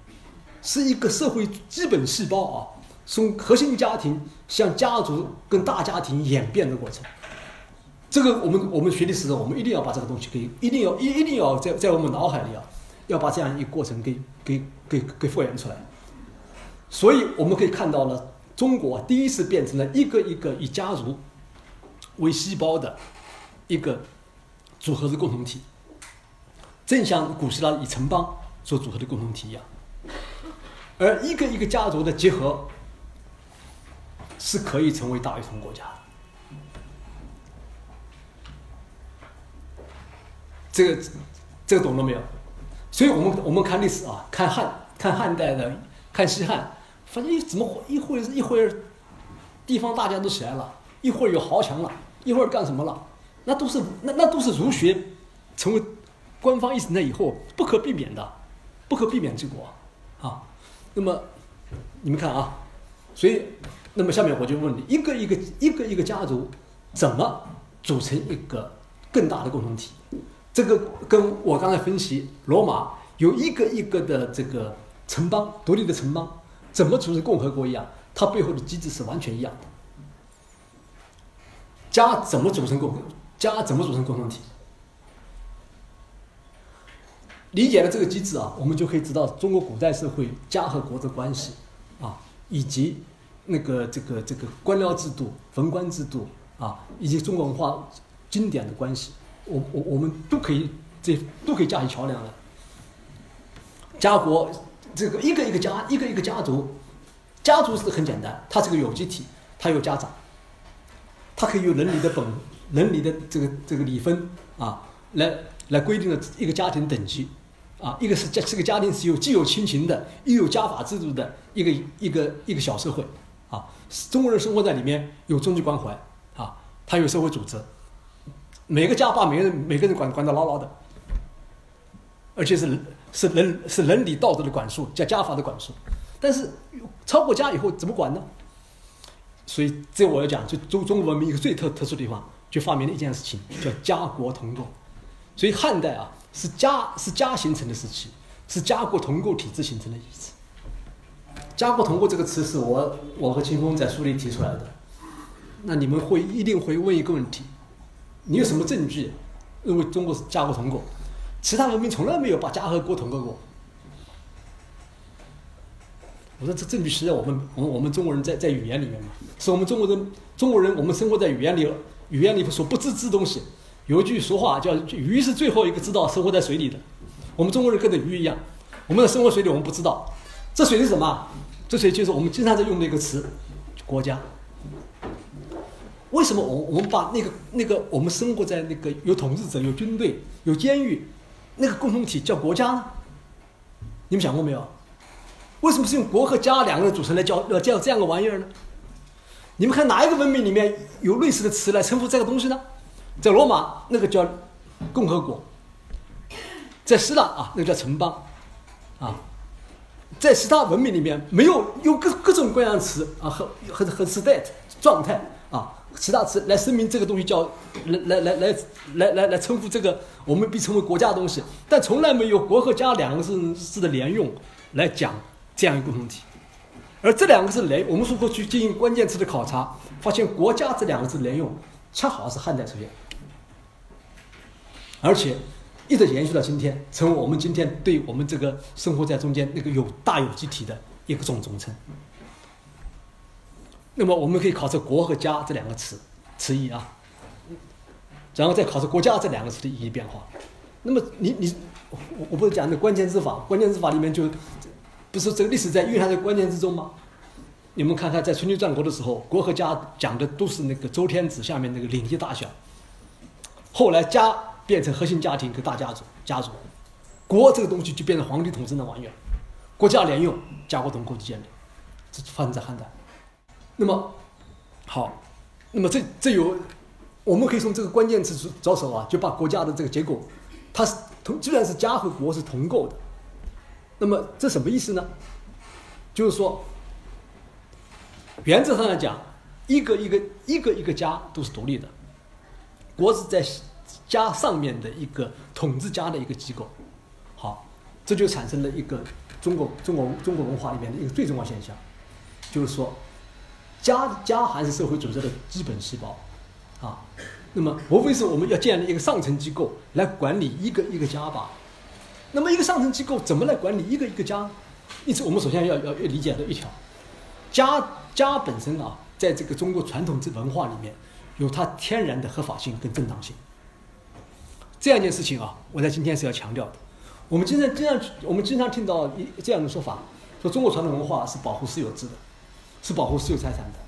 A: 是一个社会基本细胞啊。从核心家庭向家族跟大家庭演变的过程，这个我们我们学历史的，我们一定要把这个东西给，一定要一一定要在在我们脑海里啊，要把这样一个过程给给给给复原出来。所以我们可以看到了，中国第一次变成了一个一个以家族为细胞的一个组合的共同体，正像古希腊以城邦所组合的共同体一样，而一个一个家族的结合。是可以成为大一统国家，这个这个懂了没有？所以我们我们看历史啊，看汉看汉代的，看西汉，发现怎么一会一会儿地方大家都起来了，一会儿有豪强了，一会儿干什么了？那都是那那都是儒学成为官方意识那以后不可避免的，不可避免结果啊。那么你们看啊，所以。那么下面我就问你，一个一个一个一个家族怎么组成一个更大的共同体？这个跟我刚才分析罗马有一个一个的这个城邦独立的城邦怎么组成共和国一样，它背后的机制是完全一样的。家怎么组成共家怎么组成共同体？理解了这个机制啊，我们就可以知道中国古代社会家和国的关系啊，以及。那个这个这个官僚制度、文官制度啊，以及中国文化经典的关系，我我我们都可以这都可以架起桥梁来。家国这个一个一个家一个一个家族，家族是很简单，它是个有机体，它有家长，它可以用伦理的本伦理的这个这个理分啊，来来规定了一个家庭等级。啊，一个是家这个家庭是有既有亲情的，又有家法制度的一个一个一个小社会。啊，中国人生活在里面有终极关怀，啊，他有社会组织，每个家把每个人每个人管管得牢牢的，而且是是伦是伦理道德的管束，加家法的管束。但是超过家以后怎么管呢？所以这我要讲，就中中国文明一个最特特殊的地方，就发明了一件事情，叫家国同构。所以汉代啊，是家是家形成的时期，是家国同构体制形成的意思。家国同构这个词是我我和秦风在书里提出来的。那你们会一定会问一个问题：你有什么证据认为中国是家国同构？其他文明从来没有把家和国同构过。我说这证据是在我们我们我们中国人在在语言里面嘛，是我们中国人中国人我们生活在语言里语言里所不自知之东西。有一句俗话叫“鱼是最后一个知道生活在水里的”，我们中国人跟着鱼一样，我们的生活水里我们不知道。这水是什么？这水就是我们经常在用的一个词——国家。为什么我我们把那个那个我们生活在那个有统治者、有军队、有监狱那个共同体叫国家呢？你们想过没有？为什么是用“国”和“家”两个人组成来叫呃叫这样个玩意儿呢？你们看哪一个文明里面有类似的词来称呼这个东西呢？在罗马那个叫共和国，在希腊啊那个叫城邦，啊，在其他文明里面没有用各各种各样的词啊和和和 state 状态啊其他词来声明这个东西叫来来来来来来来称呼这个我们被称为国家的东西，但从来没有“国”和“家”两个字字的连用来讲。这样一个共同体，而这两个字连，我们如果去进行关键词的考察，发现“国家”这两个字连用，恰好是汉代出现，而且一直延续到今天，成为我们今天对我们这个生活在中间那个有大有机体的一个总总称。那么，我们可以考察“国”和“家”这两个词词义啊，然后再考察“国家”这两个词的意义变化。那么，你你我我不是讲那关键字法，关键字法里面就。不是这个历史在蕴含在关键之中吗？你们看看，在春秋战国的时候，国和家讲的都是那个周天子下面那个领地大小。后来家变成核心家庭，一个大家族，家族，国这个东西就变成皇帝统治的玩意儿，国家连用，家国同构建立，这发生在汉代。那么，好，那么这这有，我们可以从这个关键词着手啊，就把国家的这个结构，它是同，既然是家和国是同构的。那么这什么意思呢？就是说，原则上来讲，一个一个一个一个家都是独立的，国是在家上面的一个统治家的一个机构。好，这就产生了一个中国中国中国文化里面的一个最重要现象，就是说，家家还是社会组织的基本细胞啊。那么，无非是我们要建立一个上层机构来管理一个一个家吧。那么一个上层机构怎么来管理一个一个家？因此，我们首先要要要理解的一条，家家本身啊，在这个中国传统之文化里面，有它天然的合法性跟正当性。这样一件事情啊，我在今天是要强调的。我们经常经常我们经常听到一这样的说法，说中国传统文化是保护私有制的，是保护私有财产的，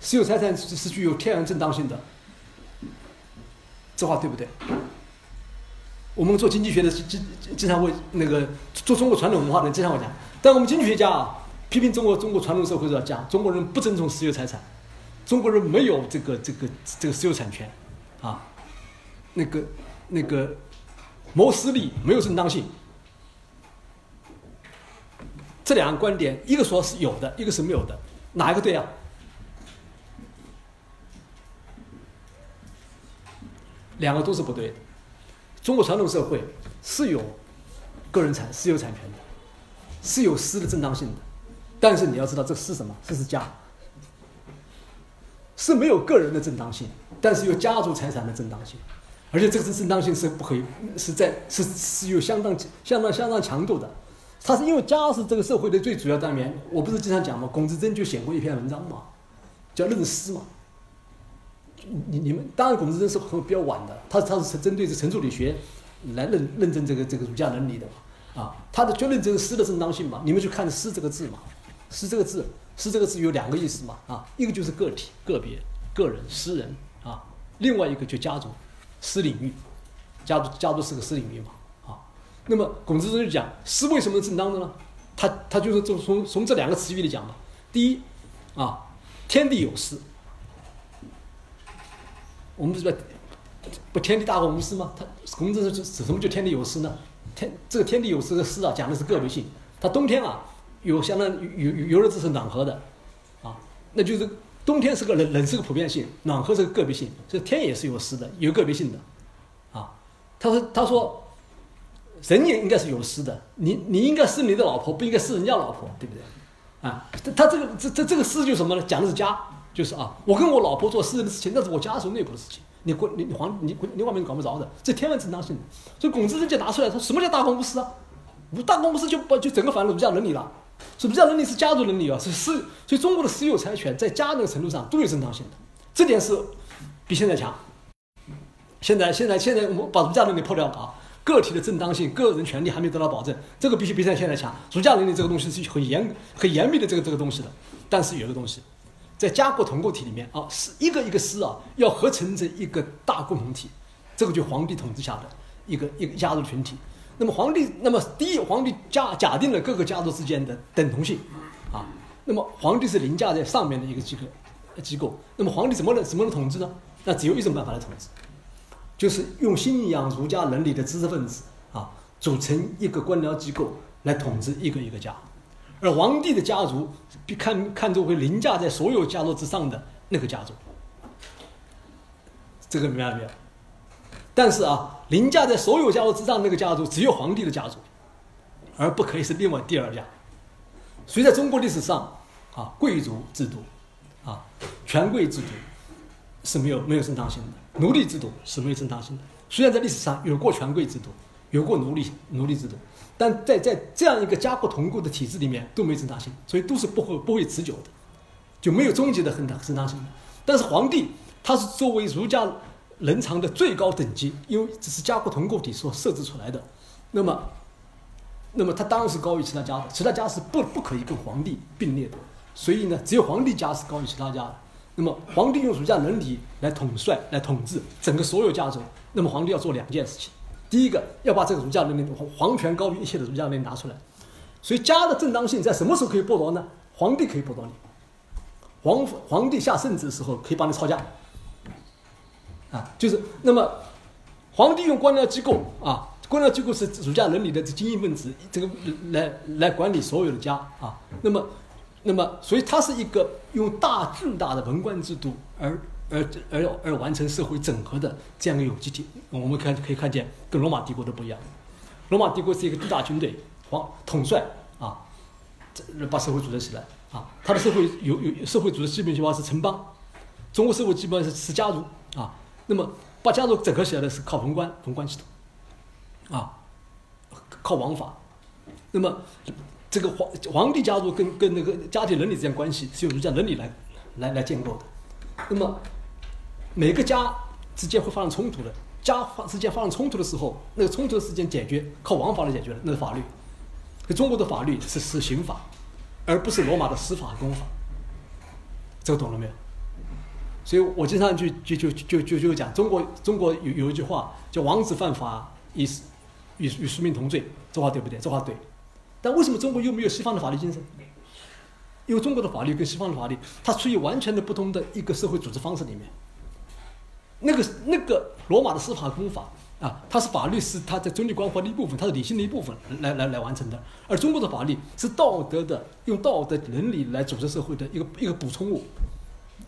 A: 私有财产是是具有天然正当性的。这话对不对？我们做经济学的经经经常会那个做中国传统文化的经常会讲，但我们经济学家啊批评中国中国传统社会是要讲中国人不尊重私有财产，中国人没有这个这个这个私有产权，啊，那个那个谋私利没有正当性，这两个观点一个说是有的，一个是没有的，哪一个对啊？两个都是不对的。中国传统社会是有个人产私有产权的，是有私的正当性的，但是你要知道，这是什么？这是家，是没有个人的正当性，但是有家族财产的正当性，而且这个是正当性是不可以是在是是有相当相当相当强度的。它是因为家是这个社会的最主要单元。我不是经常讲吗？龚自珍就写过一篇文章嘛，叫《论私》嘛。你你们当然，龚自珍是很比较晚的，他他是针对这程朱理学来认认证这个这个儒家伦理的嘛，啊，他的就认这个诗的正当性嘛。你们去看“诗”这个字嘛，“诗”这个字，“诗”这个字有两个意思嘛，啊，一个就是个体、个别、个人、私人啊，另外一个就家族、私领域，家族家族是个私领域嘛，啊，那么龚自珍就讲诗为什么正当的呢？他他就是从从从这两个词语里讲嘛，第一啊，天地有诗。我们不是说，不天地大公无私吗？他孔子是什么叫天地有私呢？天这个天地有私的私啊，讲的是个别性。他冬天啊，有相当有有有日子是暖和的，啊，那就是冬天是个冷冷是个普遍性，暖和是个个别性，所以天也是有私的，有个别性的，啊，他说他说，人也应该是有私的，你你应该是你的老婆，不应该是人家老婆，对不对？啊，他他这个这这这个私就什么呢？讲的是家，就是啊，我跟我老婆做私人的事情，那是我家属内部的事情，你国你皇你国你外面管不着的，这天然正当性的。所以孔子直接拿出来说，什么叫大公无私啊？无大公无私就不就整个反儒家伦理了。儒家伦理是家族伦理啊，是私，所以中国的私有财权在家那个程度上都有正当性的，这点是比现在强。现在现在现在我们把儒家伦理破掉啊。个体的正当性、个人权利还没得到保证，这个必须比现在强。儒家伦理这个东西是很严、很严密的这个这个东西的。但是有个东西，在家国同构体里面啊，是一个一个师啊，要合成成一个大共同体，这个就皇帝统治下的一个一个家族群体。那么皇帝，那么第一，皇帝假假定了各个家族之间的等同性啊。那么皇帝是凌驾在上面的一个机构机构。那么皇帝怎么能怎么能统治呢？那只有一种办法来统治。就是用信仰儒家伦理的知识分子啊，组成一个官僚机构来统治一个一个家，而皇帝的家族被看看作为凌驾在所有家族之上的那个家族，这个明白没有？但是啊，凌驾在所有家族之上那个家族只有皇帝的家族，而不可以是另外第二家。所以在中国历史上啊，贵族制度啊，权贵制度是没有没有正当性的。奴隶制度是没有正当性的。虽然在历史上有过权贵制度，有过奴隶奴隶制度，但在在这样一个家国同构的体制里面都没正当性，所以都是不会不会持久的，就没有终极的很大正当性。但是皇帝他是作为儒家人常的最高等级，因为这是家国同构体所设置出来的，那么，那么他当然是高于其他家的，其他家是不不可以跟皇帝并列的。所以呢，只有皇帝家是高于其他家的。那么，皇帝用儒家伦理来统帅、来统治整个所有家族。那么，皇帝要做两件事情：第一个，要把这个儒家伦理、皇权高于一切的儒家伦理拿出来。所以，家的正当性在什么时候可以剥夺呢？皇帝可以剥夺你。皇皇帝下圣旨的时候可以帮你抄家。啊，就是那么，皇帝用官僚机构啊，官僚机构是儒家伦理的精英分子，这个来来管理所有的家啊。那么。那么，所以它是一个用大巨大的文官制度而而而而完成社会整合的这样一个有机体。我们看可以看见，跟罗马帝国都不一样。罗马帝国是一个巨大军队，皇统帅啊，这把社会组织起来啊。他的社会有有社会组织基本情况是城邦，中国社会基本上是是家族啊。那么把家族整合起来的是靠文官文官系统啊，靠王法。那么。这个皇皇帝家族跟跟那个家庭伦理之间关系是用儒家伦理来来来建构的。那么每个家之间会发生冲突的，家发之间发生冲突的时候，那个冲突的时间解决靠王法来解决的，那是法律。中国的法律是是刑法，而不是罗马的司法公法。这个懂了没有？所以我经常就就就就就就讲，中国中国有有一句话叫“王子犯法与与与庶民同罪”，这话对不对？这话对。但为什么中国又没有西方的法律精神？因为中国的法律跟西方的法律，它处于完全的不同的一个社会组织方式里面。那个那个罗马的司法公法啊，它是法律是它在中立关怀的一部分，它是理性的一部分来来来完成的。而中国的法律是道德的，用道德伦理来组织社会的一个一个补充物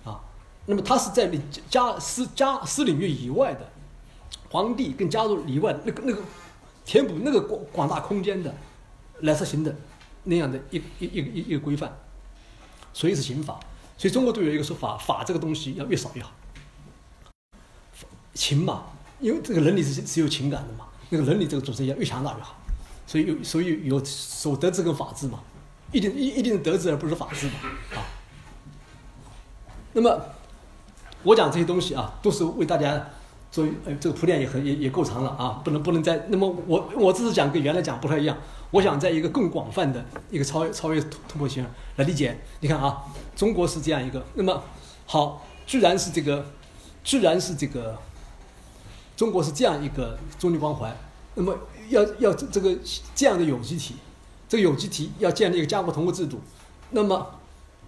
A: 啊。那么它是在家私家私领域以外的，皇帝跟家族以外那个那个填补那个广广大空间的。来实行的那样的一一一一一个规范，所以是刑法。所以中国都有一个说法，法这个东西要越少越好。情嘛，因为这个伦理是是有情感的嘛，那个伦理这个组织要越强大越好。所以有所以有守德治跟法治嘛，一定一一定是德治而不是法治嘛啊。那么我讲这些东西啊，都是为大家。做，呃，这个铺垫也很也也够长了啊，不能不能再。那么我我这次讲跟原来讲不太一样，我想在一个更广泛的一个超越超越突破性来理解。你看啊，中国是这样一个，那么好，居然是这个，居然是这个，中国是这样一个中立关怀。那么要要这个这样的有机体，这个有机体要建立一个家国同构制度，那么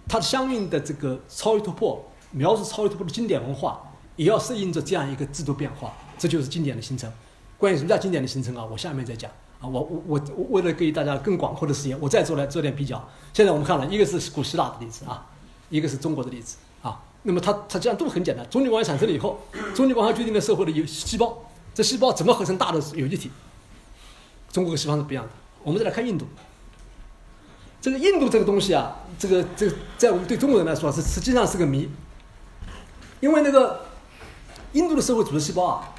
A: 它相应的这个超越突破，描述超越突破的经典文化。也要适应着这样一个制度变化，这就是经典的形成。关于什么叫经典的形成啊，我下面再讲啊。我我我为了给大家更广阔的视野，我再做来做点比较。现在我们看了一个是古希腊的例子啊，一个是中国的例子。那么它它这样都很简单。中立光学产生了以后，中立光学决定了社会的有细胞，这细胞怎么合成大的有机体？中国和西方是不一样的。我们再来看印度，这个印度这个东西啊，这个这个在我们对中国人来说是实际上是个谜，因为那个印度的社会组织细胞啊，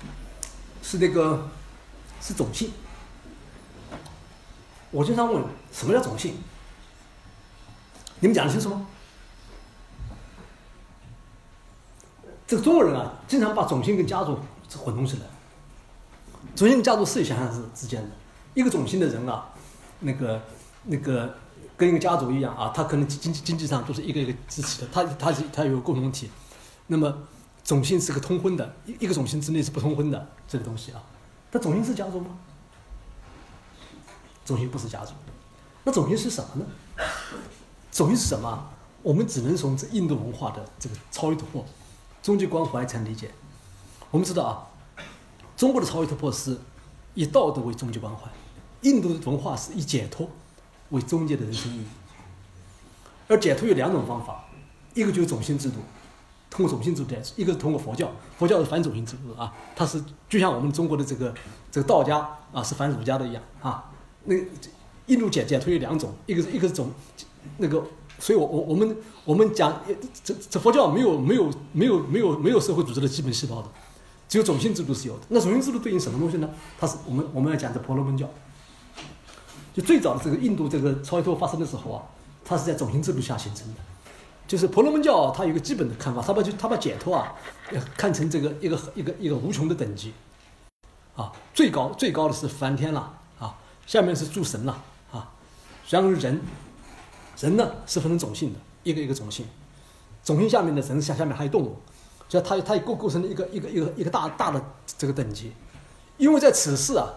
A: 是那个是种姓。我经常问什么叫种姓？你们讲得清楚吗？这中国人啊，经常把种姓跟家族是混弄起来。种姓跟家族是想象是之间的，一个种姓的人啊。那个那个跟一个家族一样啊，他可能经济经济上都是一个一个支持的，他他是他有共同体。那么种姓是个通婚的，一一个种姓之内是不通婚的这个东西啊。那种姓是家族吗？种姓不是家族，那种姓是什么呢？种姓是什么？我们只能从这印度文化的这个超越突破、终极关怀才能理解。我们知道啊，中国的超越突破是以道德为终极关怀。印度的文化是以解脱为终结的人生意义，而解脱有两种方法，一个就是种姓制度，通过种姓制度一个是通过佛教，佛教是反种姓制度啊，它是就像我们中国的这个这个道家啊是反儒家的一样啊。那印度解解脱有两种，一个是一个是种那个，所以我我我们我们讲这这佛教没有没有没有没有没有社会组织的基本细胞的，只有种姓制度是有的。那种姓制度对应什么东西呢？它是我们我们要讲的婆罗门教。就最早的这个印度这个超脱发生的时候啊，它是在种姓制度下形成的。就是婆罗门教，它有个基本的看法，它把就它把解脱啊，看成这个一个一个一个无穷的等级，啊，最高最高的是梵天了啊，下面是诸神了啊，然后人，人呢是分成种姓的，一个一个种姓，种姓下面的人下下面还有动物，就它它构构成了一个一个一个一个大大的这个等级，因为在此世啊，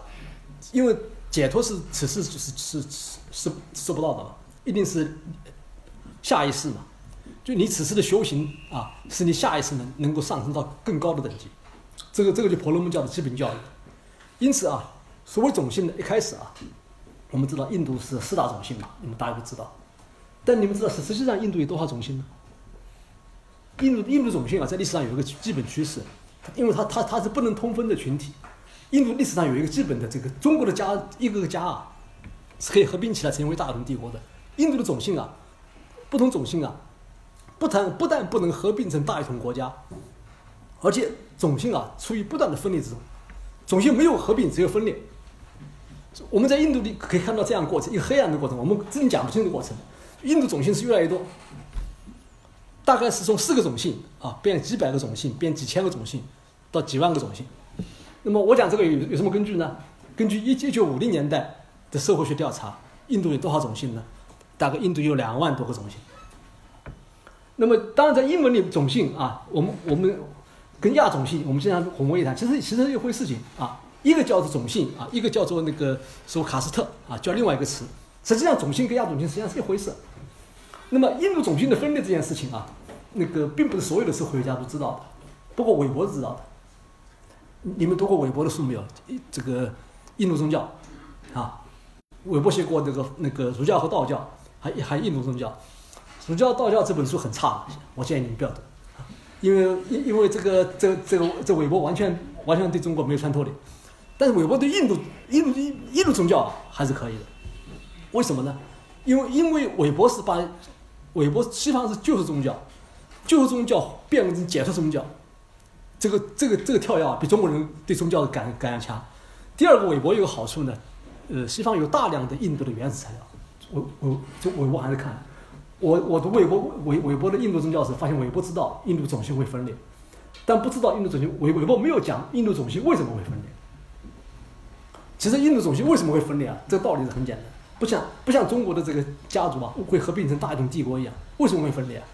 A: 因为。解脱是此世就是是是是做不到的嘛，一定是下一世嘛。就你此世的修行啊，是你下一世能能够上升到更高的等级。这个这个就婆罗门教的基本教育。因此啊，所谓种姓的一开始啊，我们知道印度是四大种姓嘛，你们大家都知道。但你们知道实实际上印度有多少种姓呢？印度印度种姓啊，在历史上有一个基本趋势，因为它它它是不能通分的群体。印度历史上有一个基本的这个中国的家一个个家啊，是可以合并起来成为大同帝国的。印度的种姓啊，不同种姓啊，不谈不但不能合并成大一统国家，而且种姓啊处于不断的分裂之中。种姓没有合并，只有分裂。我们在印度里可以看到这样过程，一个黑暗的过程，我们真讲不清的过程。印度种姓是越来越多，大概是从四个种姓啊变几百个种姓，变几千个种姓，到几万个种姓。那么我讲这个有有什么根据呢？根据一一九五零年代的社会学调查，印度有多少种姓呢？大概印度有两万多个种姓。那么当然在英文里种姓啊，我们我们跟亚种姓我们经常混为一谈，其实其实是一回事情啊。一个叫做种姓啊，一个叫做那个说卡斯特啊，叫另外一个词。实际上种姓跟亚种姓实际上是一回事。那么印度种姓的分裂这件事情啊，那个并不是所有的社会学家都知道的，不过韦伯知道的。你们读过韦伯的书没有？这个印度宗教，啊，韦伯写过那个那个儒教和道教，还还印度宗教，儒教道教这本书很差，我建议你们不要读，因为因因为这个这这个这韦伯完全完全对中国没有穿透力，但是韦伯对印度印度印度宗教还是可以的，为什么呢？因为因为韦伯是把韦伯西方是旧式宗教，救赎宗教变成解脱宗教。这个这个这个跳跃比中国人对宗教的感感要强。第二个，韦伯有个好处呢，呃，西方有大量的印度的原始材料。我我就韦伯还是看，我我读韦伯韦韦伯的印度宗教时，发现韦伯知道印度种姓会分裂，但不知道印度种姓韦韦伯没有讲印度种姓为什么会分裂。其实印度种姓为什么会分裂啊？这个道理是很简单，不像不像中国的这个家族啊会合并成大一统帝国一样，为什么会分裂？啊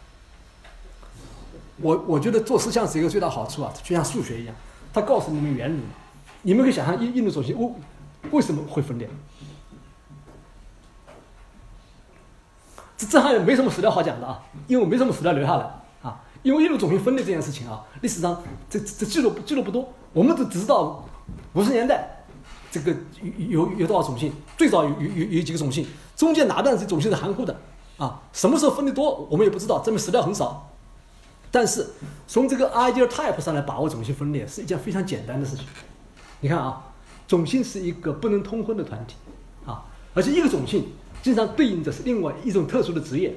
A: 我我觉得做思想史一个最大好处啊，就像数学一样，它告诉你们原理。你们可以想象印印度种姓为为什么会分裂？这这还没什么史料好讲的啊，因为没什么史料留下来啊。因为印度种姓分裂这件事情啊，历史上这这记录记录不多，我们只知道五十年代这个有有有多少种姓，最早有有有几个种姓，中间哪段是种姓是含糊的啊？什么时候分的多，我们也不知道，证明史料很少。但是从这个 ideal type 上来把握种姓分裂是一件非常简单的事情。你看啊，种姓是一个不能通婚的团体啊，而且一个种姓经常对应着是另外一种特殊的职业。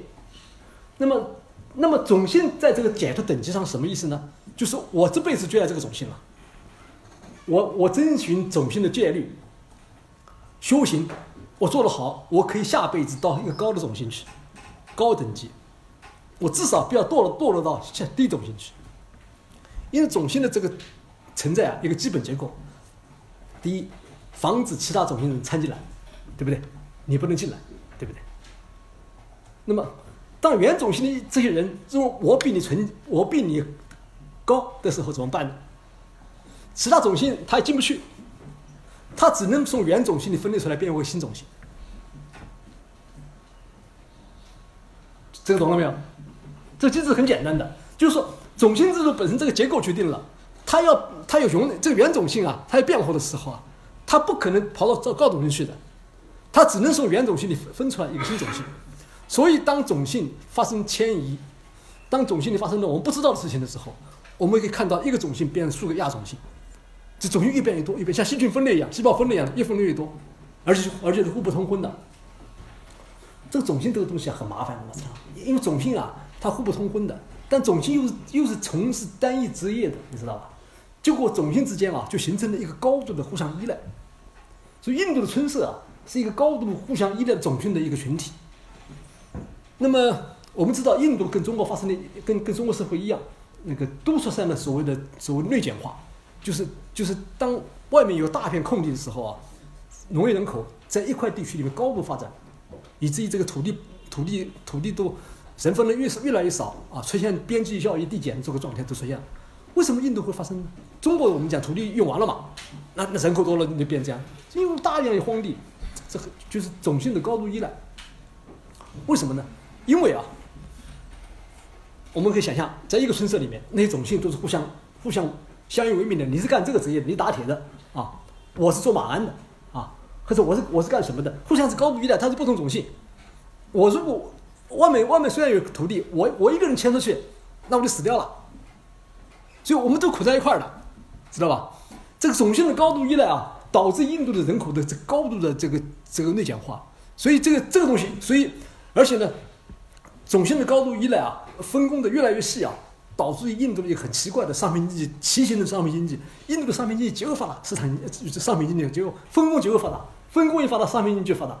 A: 那么。那么种姓在这个解脱等级上什么意思呢？就是我这辈子就在这个种姓了。我我遵循种姓的戒律，修行，我做得好，我可以下辈子到一个高的种姓去，高等级。我至少不要堕落堕落到下低种姓去。因为种姓的这个存在啊，一个基本结构，第一，防止其他种姓人掺进来，对不对？你不能进来，对不对？那么。当原种姓的这些人认为我比你纯，我比你高的时候怎么办呢？其他种姓他也进不去，他只能从原种姓里分裂出来变为新种姓。这个懂了没有？这个机制很简单的，就是说种姓制度本身这个结构决定了，他要他要永这个原种姓啊，他要变化的时候啊，他不可能跑到这高种姓去的，他只能从原种姓里分出来一个新种姓。所以，当种姓发生迁移，当种姓里发生了我们不知道的事情的时候，我们可以看到一个种姓变成数个亚种姓，这种姓越变越多，越变像细菌分裂一样，细胞分裂一样，越分裂越多，而且而且是互不通婚的。这个种姓这个东西很麻烦，我操！因为种姓啊，它互不通婚的，但种姓又是又是从事单一职业的，你知道吧？结果种姓之间啊，就形成了一个高度的互相依赖。所以，印度的春色啊，是一个高度互相依赖种姓的一个群体。那么我们知道，印度跟中国发生的跟跟中国社会一样，那个都出现了所谓的所谓内卷化，就是就是当外面有大片空地的时候啊，农业人口在一块地区里面高度发展，以至于这个土地土地土地都人分的越是越来越少啊，出现边际效益递减这个状态都出现了。为什么印度会发生呢？中国我们讲土地用完了嘛，那那人口多了你就变这样，因为大量的荒地，这个就是种姓的高度依赖。为什么呢？因为啊，我们可以想象，在一个村社里面，那些种姓都是互相互相相依为命的。你是干这个职业的，你打铁的啊，我是做马鞍的啊，或者我是我是干什么的，互相是高度依赖。它是不同种姓。我如果外面外面虽然有土地，我我一个人迁出去，那我就死掉了。所以我们都苦在一块儿的，知道吧？这个种姓的高度依赖啊，导致印度的人口的这高度的这个这个内卷化。所以这个这个东西，所以而且呢。种姓的高度依赖啊，分工的越来越细啊，导致于印度的一个很奇怪的商品经济，畸形的商品经济。印度的商品经济极为发达，市场就是商品经济结构分工极为发达，分工一发达，商品经济就发达。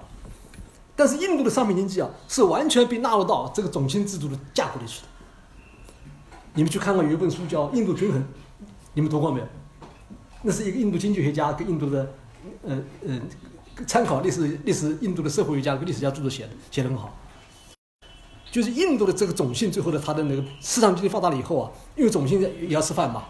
A: 但是印度的商品经济啊，是完全被纳入到这个种姓制度的架构里去的。你们去看过有一本书叫《印度均衡》，你们读过没有？那是一个印度经济学家跟印度的，呃呃，参考历史历史印度的社会学家跟历史家著作写的，写的很好。就是印度的这个种姓，最后的它的那个市场经济发达了以后啊，因为种姓也要吃饭嘛，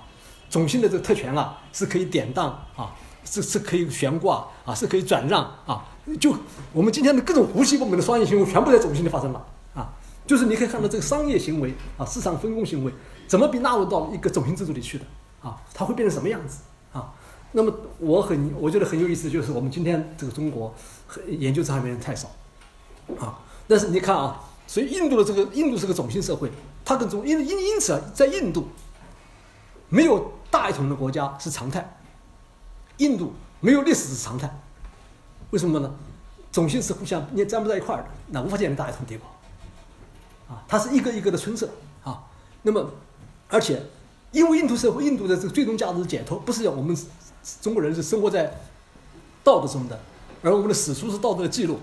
A: 种姓的这个特权啊，是可以典当啊，是是可以悬挂啊，是可以转让啊，就我们今天的各种胡西部门的商业行为，全部在种姓里发生了啊，就是你可以看到这个商业行为啊，市场分工行为怎么被纳入到一个种姓制度里去的啊，它会变成什么样子啊？那么我很我觉得很有意思，就是我们今天这个中国研究这方面太少啊，但是你看啊。所以，印度的这个印度是个种姓社会，它跟中因因因此啊，在印度没有大一统的国家是常态，印度没有历史是常态，为什么呢？种姓是互相也粘不在一块儿的，那无法建立大一统帝国啊，它是一个一个的村社啊。那么，而且因为印度社会，印度的这个最终价值解脱，不是要我们中国人是生活在道德中的，而我们的史书是道德的记录，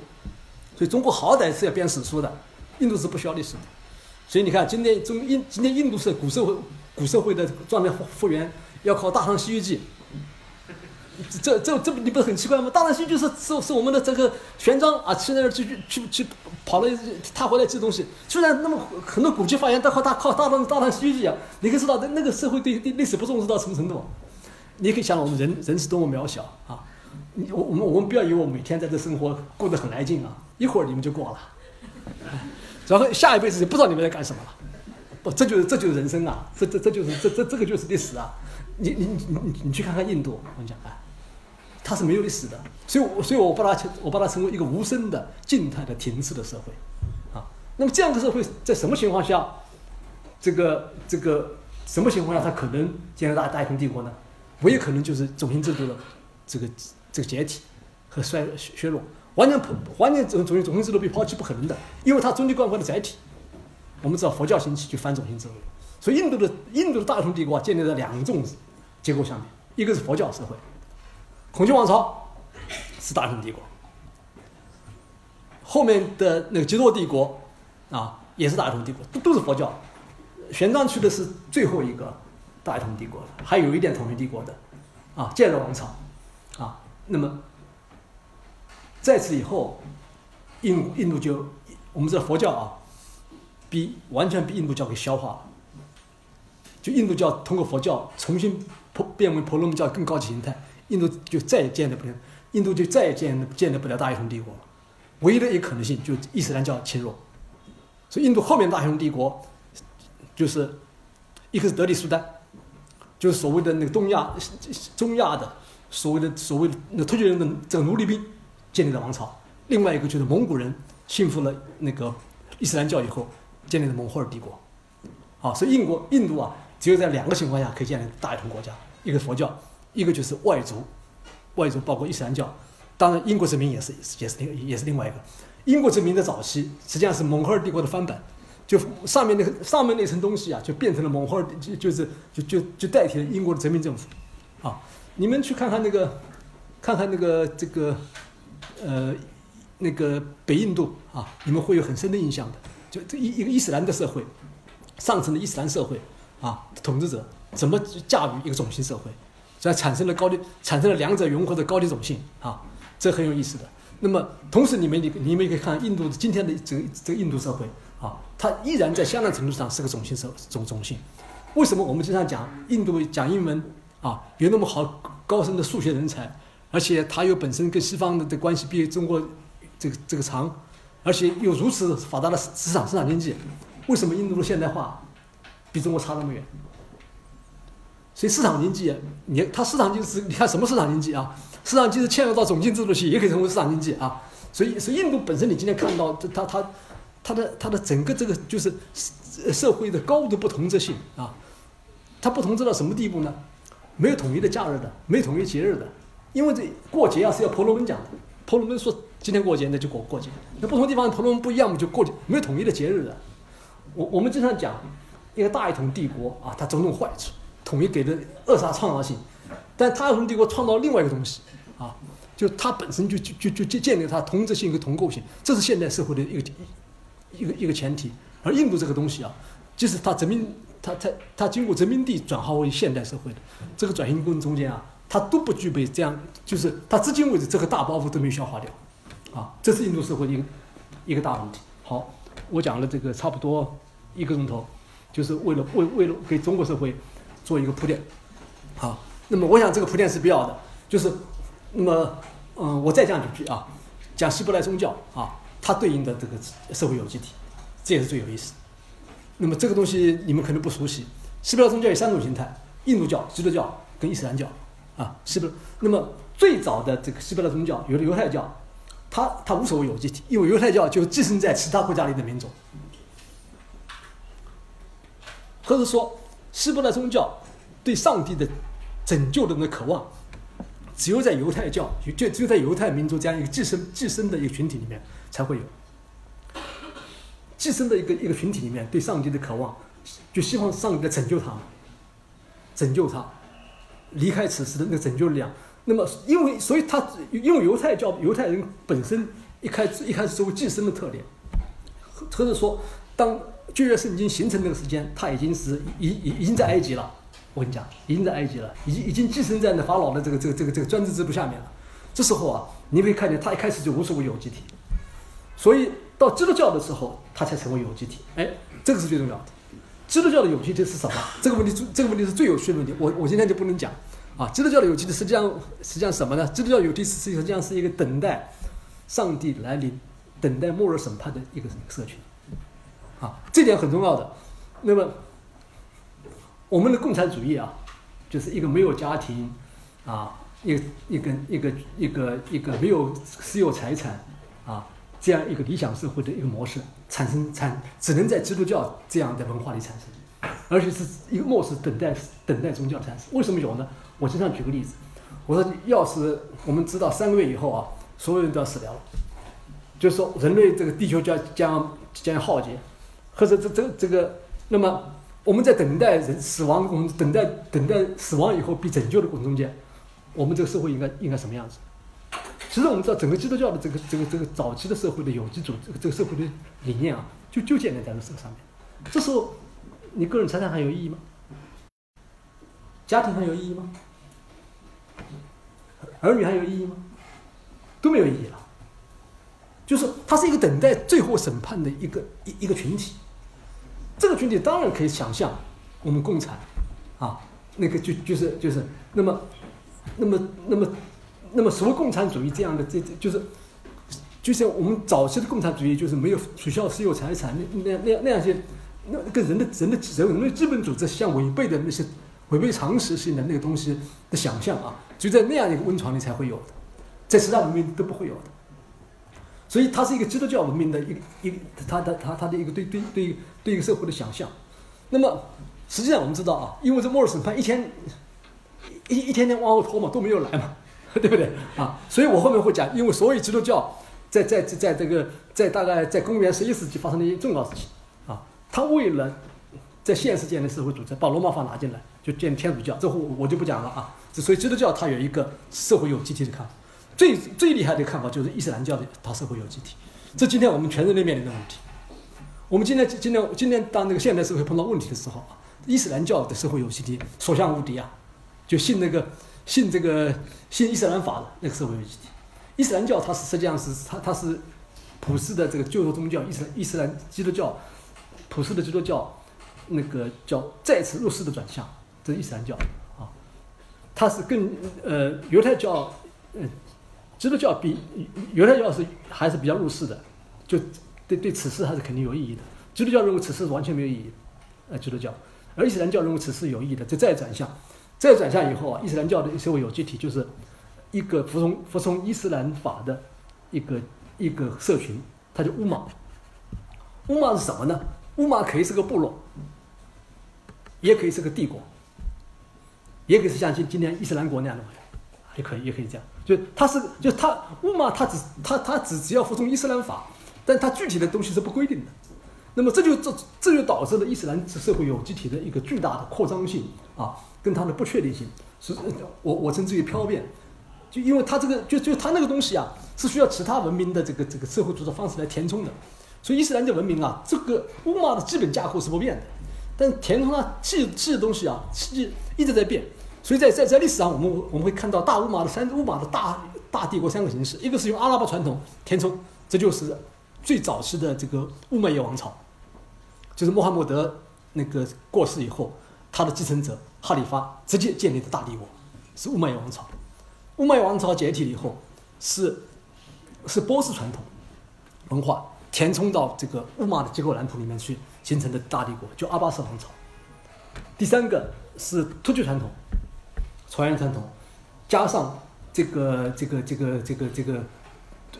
A: 所以中国好歹是要编史书的。印度是不需要历史的，所以你看，今天中印今天印度是古社会古社会的状态复原，要靠《大唐西域记》。这这这不你不是很奇怪吗？《大唐西域记》是是是我们的这个玄奘啊去那儿去去去跑了，他回来记东西。虽然那么很多古籍发现都靠他靠《大唐大唐西域记》啊，你可以知道那那个社会对对历史不重视到什么程度。你可以想，我们人人是多么渺小啊！我我们我们不要以为我每天在这生活过得很来劲啊，一会儿你们就过了。然后下一辈子就不知道你们在干什么了，不，这就是这就是人生啊，这这这就是这这这个就是历史啊！你你你你你去看看印度，我跟你讲啊，它是没有历史的，所以我所以我把它我把它称为一个无声的静态的停滞的社会啊。那么这样的社会在什么情况下，这个这个什么情况下它可能建立大大一统帝国呢？唯一可能就是种姓制度的这个这个解体和衰削弱，完全完全种种姓种姓制度被抛弃不可能的，因为它终极观念的载体。我们知道佛教兴起就反种姓制度，所以印度的印度的大一统帝国建立在两种结构下面，一个是佛教社会，孔雀王朝是大一统帝国，后面的那个极多帝国啊也是大一统帝国，都都是佛教，玄奘去的是最后一个大一统帝国还有一点统一帝国的啊建热王朝啊，那么在此以后，印印度就我们知道佛教啊。比完全被印度教给消化了，就印度教通过佛教重新变为婆罗门教更高级形态，印度就再也建立不了，印度就再也建建立不了大一统帝国了。唯一的一个可能性就是伊斯兰教侵入，所以印度后面大一统帝国就是一个是德里苏丹，就是所谓的那个东亚中亚的所谓的所谓的那突厥人的这个奴隶兵建立了王朝，另外一个就是蒙古人信服了那个伊斯兰教以后。建立了蒙霍尔帝国，好，所以印国印度啊，只有在两个情况下可以建立大一统国家，一个佛教，一个就是外族，外族包括伊斯兰教，当然英国殖民也是也是另也是另外一个，英国殖民的早期实际上是蒙霍尔帝国的翻版，就上面那个上面那层东西啊，就变成了蒙霍尔就就是就就就代替了英国的殖民政府，啊，你们去看看那个，看看那个这个，呃，那个北印度啊，你们会有很深的印象的。就这一一个伊斯兰的社会，上层的伊斯兰社会啊，统治者怎么驾驭一个种姓社会，这产生了高低，产生了两者融合的高低种姓啊，这很有意思的。那么同时，你们你你们也可以看印度的今天的这个这个印度社会啊，它依然在相当程度上是个种姓社种种姓。为什么我们经常讲印度讲英文啊，有那么好高深的数学人才，而且它又本身跟西方的的关系比中国这个这个长。而且有如此发达的市场市场经济，为什么印度的现代化比中国差那么远？所以市场经济，你它市场经济是你看什么市场经济啊？市场经济嵌入到总经制度去，也可以成为市场经济啊。所以，所以印度本身，你今天看到它它它的它的整个这个就是社会的高度不同质性啊，它不同质到什么地步呢？没有统一的假日的，没有统一节日的，因为这过节啊是要婆罗门讲的，婆罗门说。今天过节，那就过过节。那不同地方婆罗门不一样嘛，就过节没有统一的节日的。我我们经常讲，一个大一统帝国啊，它种种坏处，统一给的扼杀创造性。但大一统帝国创造另外一个东西啊，就它本身就就就就建立它同质性和同构性，这是现代社会的一个一个一个前提。而印度这个东西啊，就是它殖民，它它它经过殖民地转化为现代社会的这个转型过程中间啊，它都不具备这样，就是它至今为止这个大包袱都没消化掉。啊，这是印度社会一个一个大问题。好，我讲了这个差不多一个钟头，就是为了为为了给中国社会做一个铺垫。好，那么我想这个铺垫是必要的。就是，那么嗯，我再讲几句啊，讲希伯来宗教啊，它对应的这个社会有机体，这也是最有意思。那么这个东西你们可能不熟悉，希伯来宗教有三种形态：印度教、基督教跟伊斯兰教啊。希伯，那么最早的这个希伯来宗教有的犹太教。他他无所谓有机体，因为犹太教就寄生在其他国家里的民族，或者说希伯来宗教对上帝的拯救的那渴望，只有在犹太教就只有在犹太民族这样一个寄生寄生的一个群体里面才会有，寄生的一个一个群体里面对上帝的渴望，就希望上帝来拯救他，拯救他，离开此时的那个拯救量。那么，因为所以他因为犹太教犹太人本身一开始一开始作为寄生的特点，或者说当旧约圣经形成那个时间，他已经是已已已经在埃及了。我跟你讲，已经在埃及了，已经已经寄生在那法老的这个这个这个这个专制制度下面了。这时候啊，你可以看见他一开始就无所谓有机体，所以到基督教的时候，他才成为有机体。哎，这个是最重要的。基督教的有机体是什么？这个问题最这个问题是最有趣的问题。我我今天就不能讲。啊，基督教的有机体实际上实际上什么呢？基督教有机体实际上是一个等待上帝来临、等待末日审判的一个社群。啊，这点很重要的。那么我们的共产主义啊，就是一个没有家庭啊，一个一个一个一个一个没有私有财产啊这样一个理想社会的一个模式产生产，只能在基督教这样的文化里产生，而且是一个末世等待等待宗教产生。为什么有呢？我经常举个例子，我说要是我们知道三个月以后啊，所有人都要死掉了，就是说人类这个地球将将将要浩劫，或者这这这个，那么我们在等待人死亡我们，等待等待死亡以后被拯救的过程中间，我们这个社会应该应该什么样子？其实我们知道，整个基督教的这个这个这个早期的社会的有机组这个这个社会的理念啊，就就建立在这个上面。这时候，你个人财产还有意义吗？家庭还有意义吗？儿女还有意义吗？都没有意义了。就是它是一个等待最后审判的一个一一个群体。这个群体当然可以想象，我们共产啊，那个就就是就是那么那么那么。那么，所谓共产主义这样的，这这就是，就像我们早期的共产主义，就是没有取消私有财产，那那那那样些，那跟人的人的人人类基本组织相违背的那些违背常识性的那个东西的想象啊，就在那样一个温床里才会有的，在其他文明都不会有的。所以，它是一个基督教文明的一一它，它它它的一个对对对对一个社会的想象。那么，实际上我们知道啊，因为这末日审判一天一一天天往后拖嘛，都没有来嘛。对不对啊？所以我后面会讲，因为所有基督教在在在在这个在大概在公元十一世纪发生的一些重要事情，他为了在现实建立社会组织，把罗马法拿进来，就建天主教，这我我就不讲了啊。所以基督教它有一个社会有机体的看法，最最厉害的看法就是伊斯兰教的它社会有机体，这今天我们全人类面临的问题。我们今天今天今天当这个现代社会碰到问题的时候啊，伊斯兰教的社会有机体所向无敌啊，就信那个。信这个信伊斯兰法的那个社会有机体，伊斯兰教它是实际上是它它是普世的这个旧宗教，伊斯伊斯兰基督教普世的基督教那个叫再次入世的转向，这是伊斯兰教啊，它是更呃犹太教嗯基督教比犹太教是还是比较入世的，就对对此事还是肯定有意义的。基督教认为此事完全没有意义，呃基督教，而伊斯兰教认为此事有意义的，这再转向。再转向以后啊，伊斯兰教的社会有机体就是一个服从服从伊斯兰法的一个一个社群，它叫乌马。乌马是什么呢？乌马可以是个部落，也可以是个帝国，也可以是像今今天伊斯兰国那样的，也可以也可以这样。就它是就它乌马，它只它它只只要服从伊斯兰法，但它具体的东西是不规定的。那么这就这这就导致了伊斯兰社会有机体的一个巨大的扩张性啊。跟它的不确定性是，我我称之为飘变，就因为它这个就就它那个东西啊，是需要其他文明的这个这个社会组织方式来填充的，所以伊斯兰的文明啊，这个乌玛的基本架构是不变的，但填充它记记的东西啊，记一直在变，所以在在在历史上，我们我们会看到大乌玛的三乌玛的大大帝国三个形式，一个是用阿拉伯传统填充，这就是最早期的这个乌麦耶王朝，就是穆罕默德那个过世以后，他的继承者。哈里发直接建立的大帝国是乌麦耶王朝，乌麦耶王朝解体以后，是是波斯传统文化填充到这个乌玛的结构蓝图里面去形成的大帝国，就阿巴斯王朝。第三个是突厥传统，传言传统，加上这个这个这个这个这个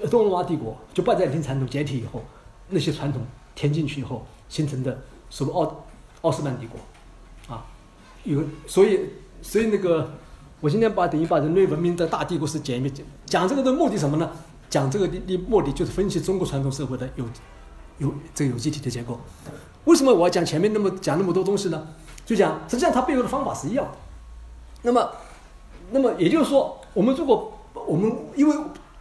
A: 东罗马帝国，就拜占庭传统解体以后，那些传统填进去以后形成的所谓奥奥斯曼帝国啊。有，所以，所以那个，我今天把等于把人类文明的大帝国史讲一遍，讲这个的目的什么呢？讲这个的的目的就是分析中国传统社会的有有这个有机体的结构。为什么我要讲前面那么讲那么多东西呢？就讲实际上它背后的方法是一样的。那么，那么也就是说，我们如果我们因为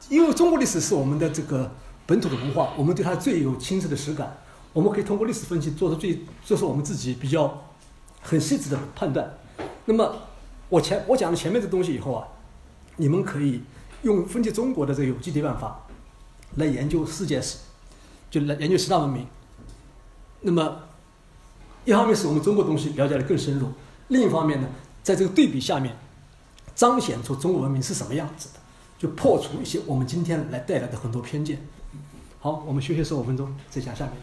A: 因为中国历史是我们的这个本土的文化，我们对它最有亲切的实感，我们可以通过历史分析做出最做出我们自己比较。很细致的判断。那么，我前我讲了前面这东西以后啊，你们可以用分析中国的这个有机体办法来研究世界史，就来研究十大文明。那么，一方面是我们中国东西了解的更深入，另一方面呢，在这个对比下面，彰显出中国文明是什么样子的，就破除一些我们今天来带来的很多偏见。好，我们休息十五分钟，再讲下面。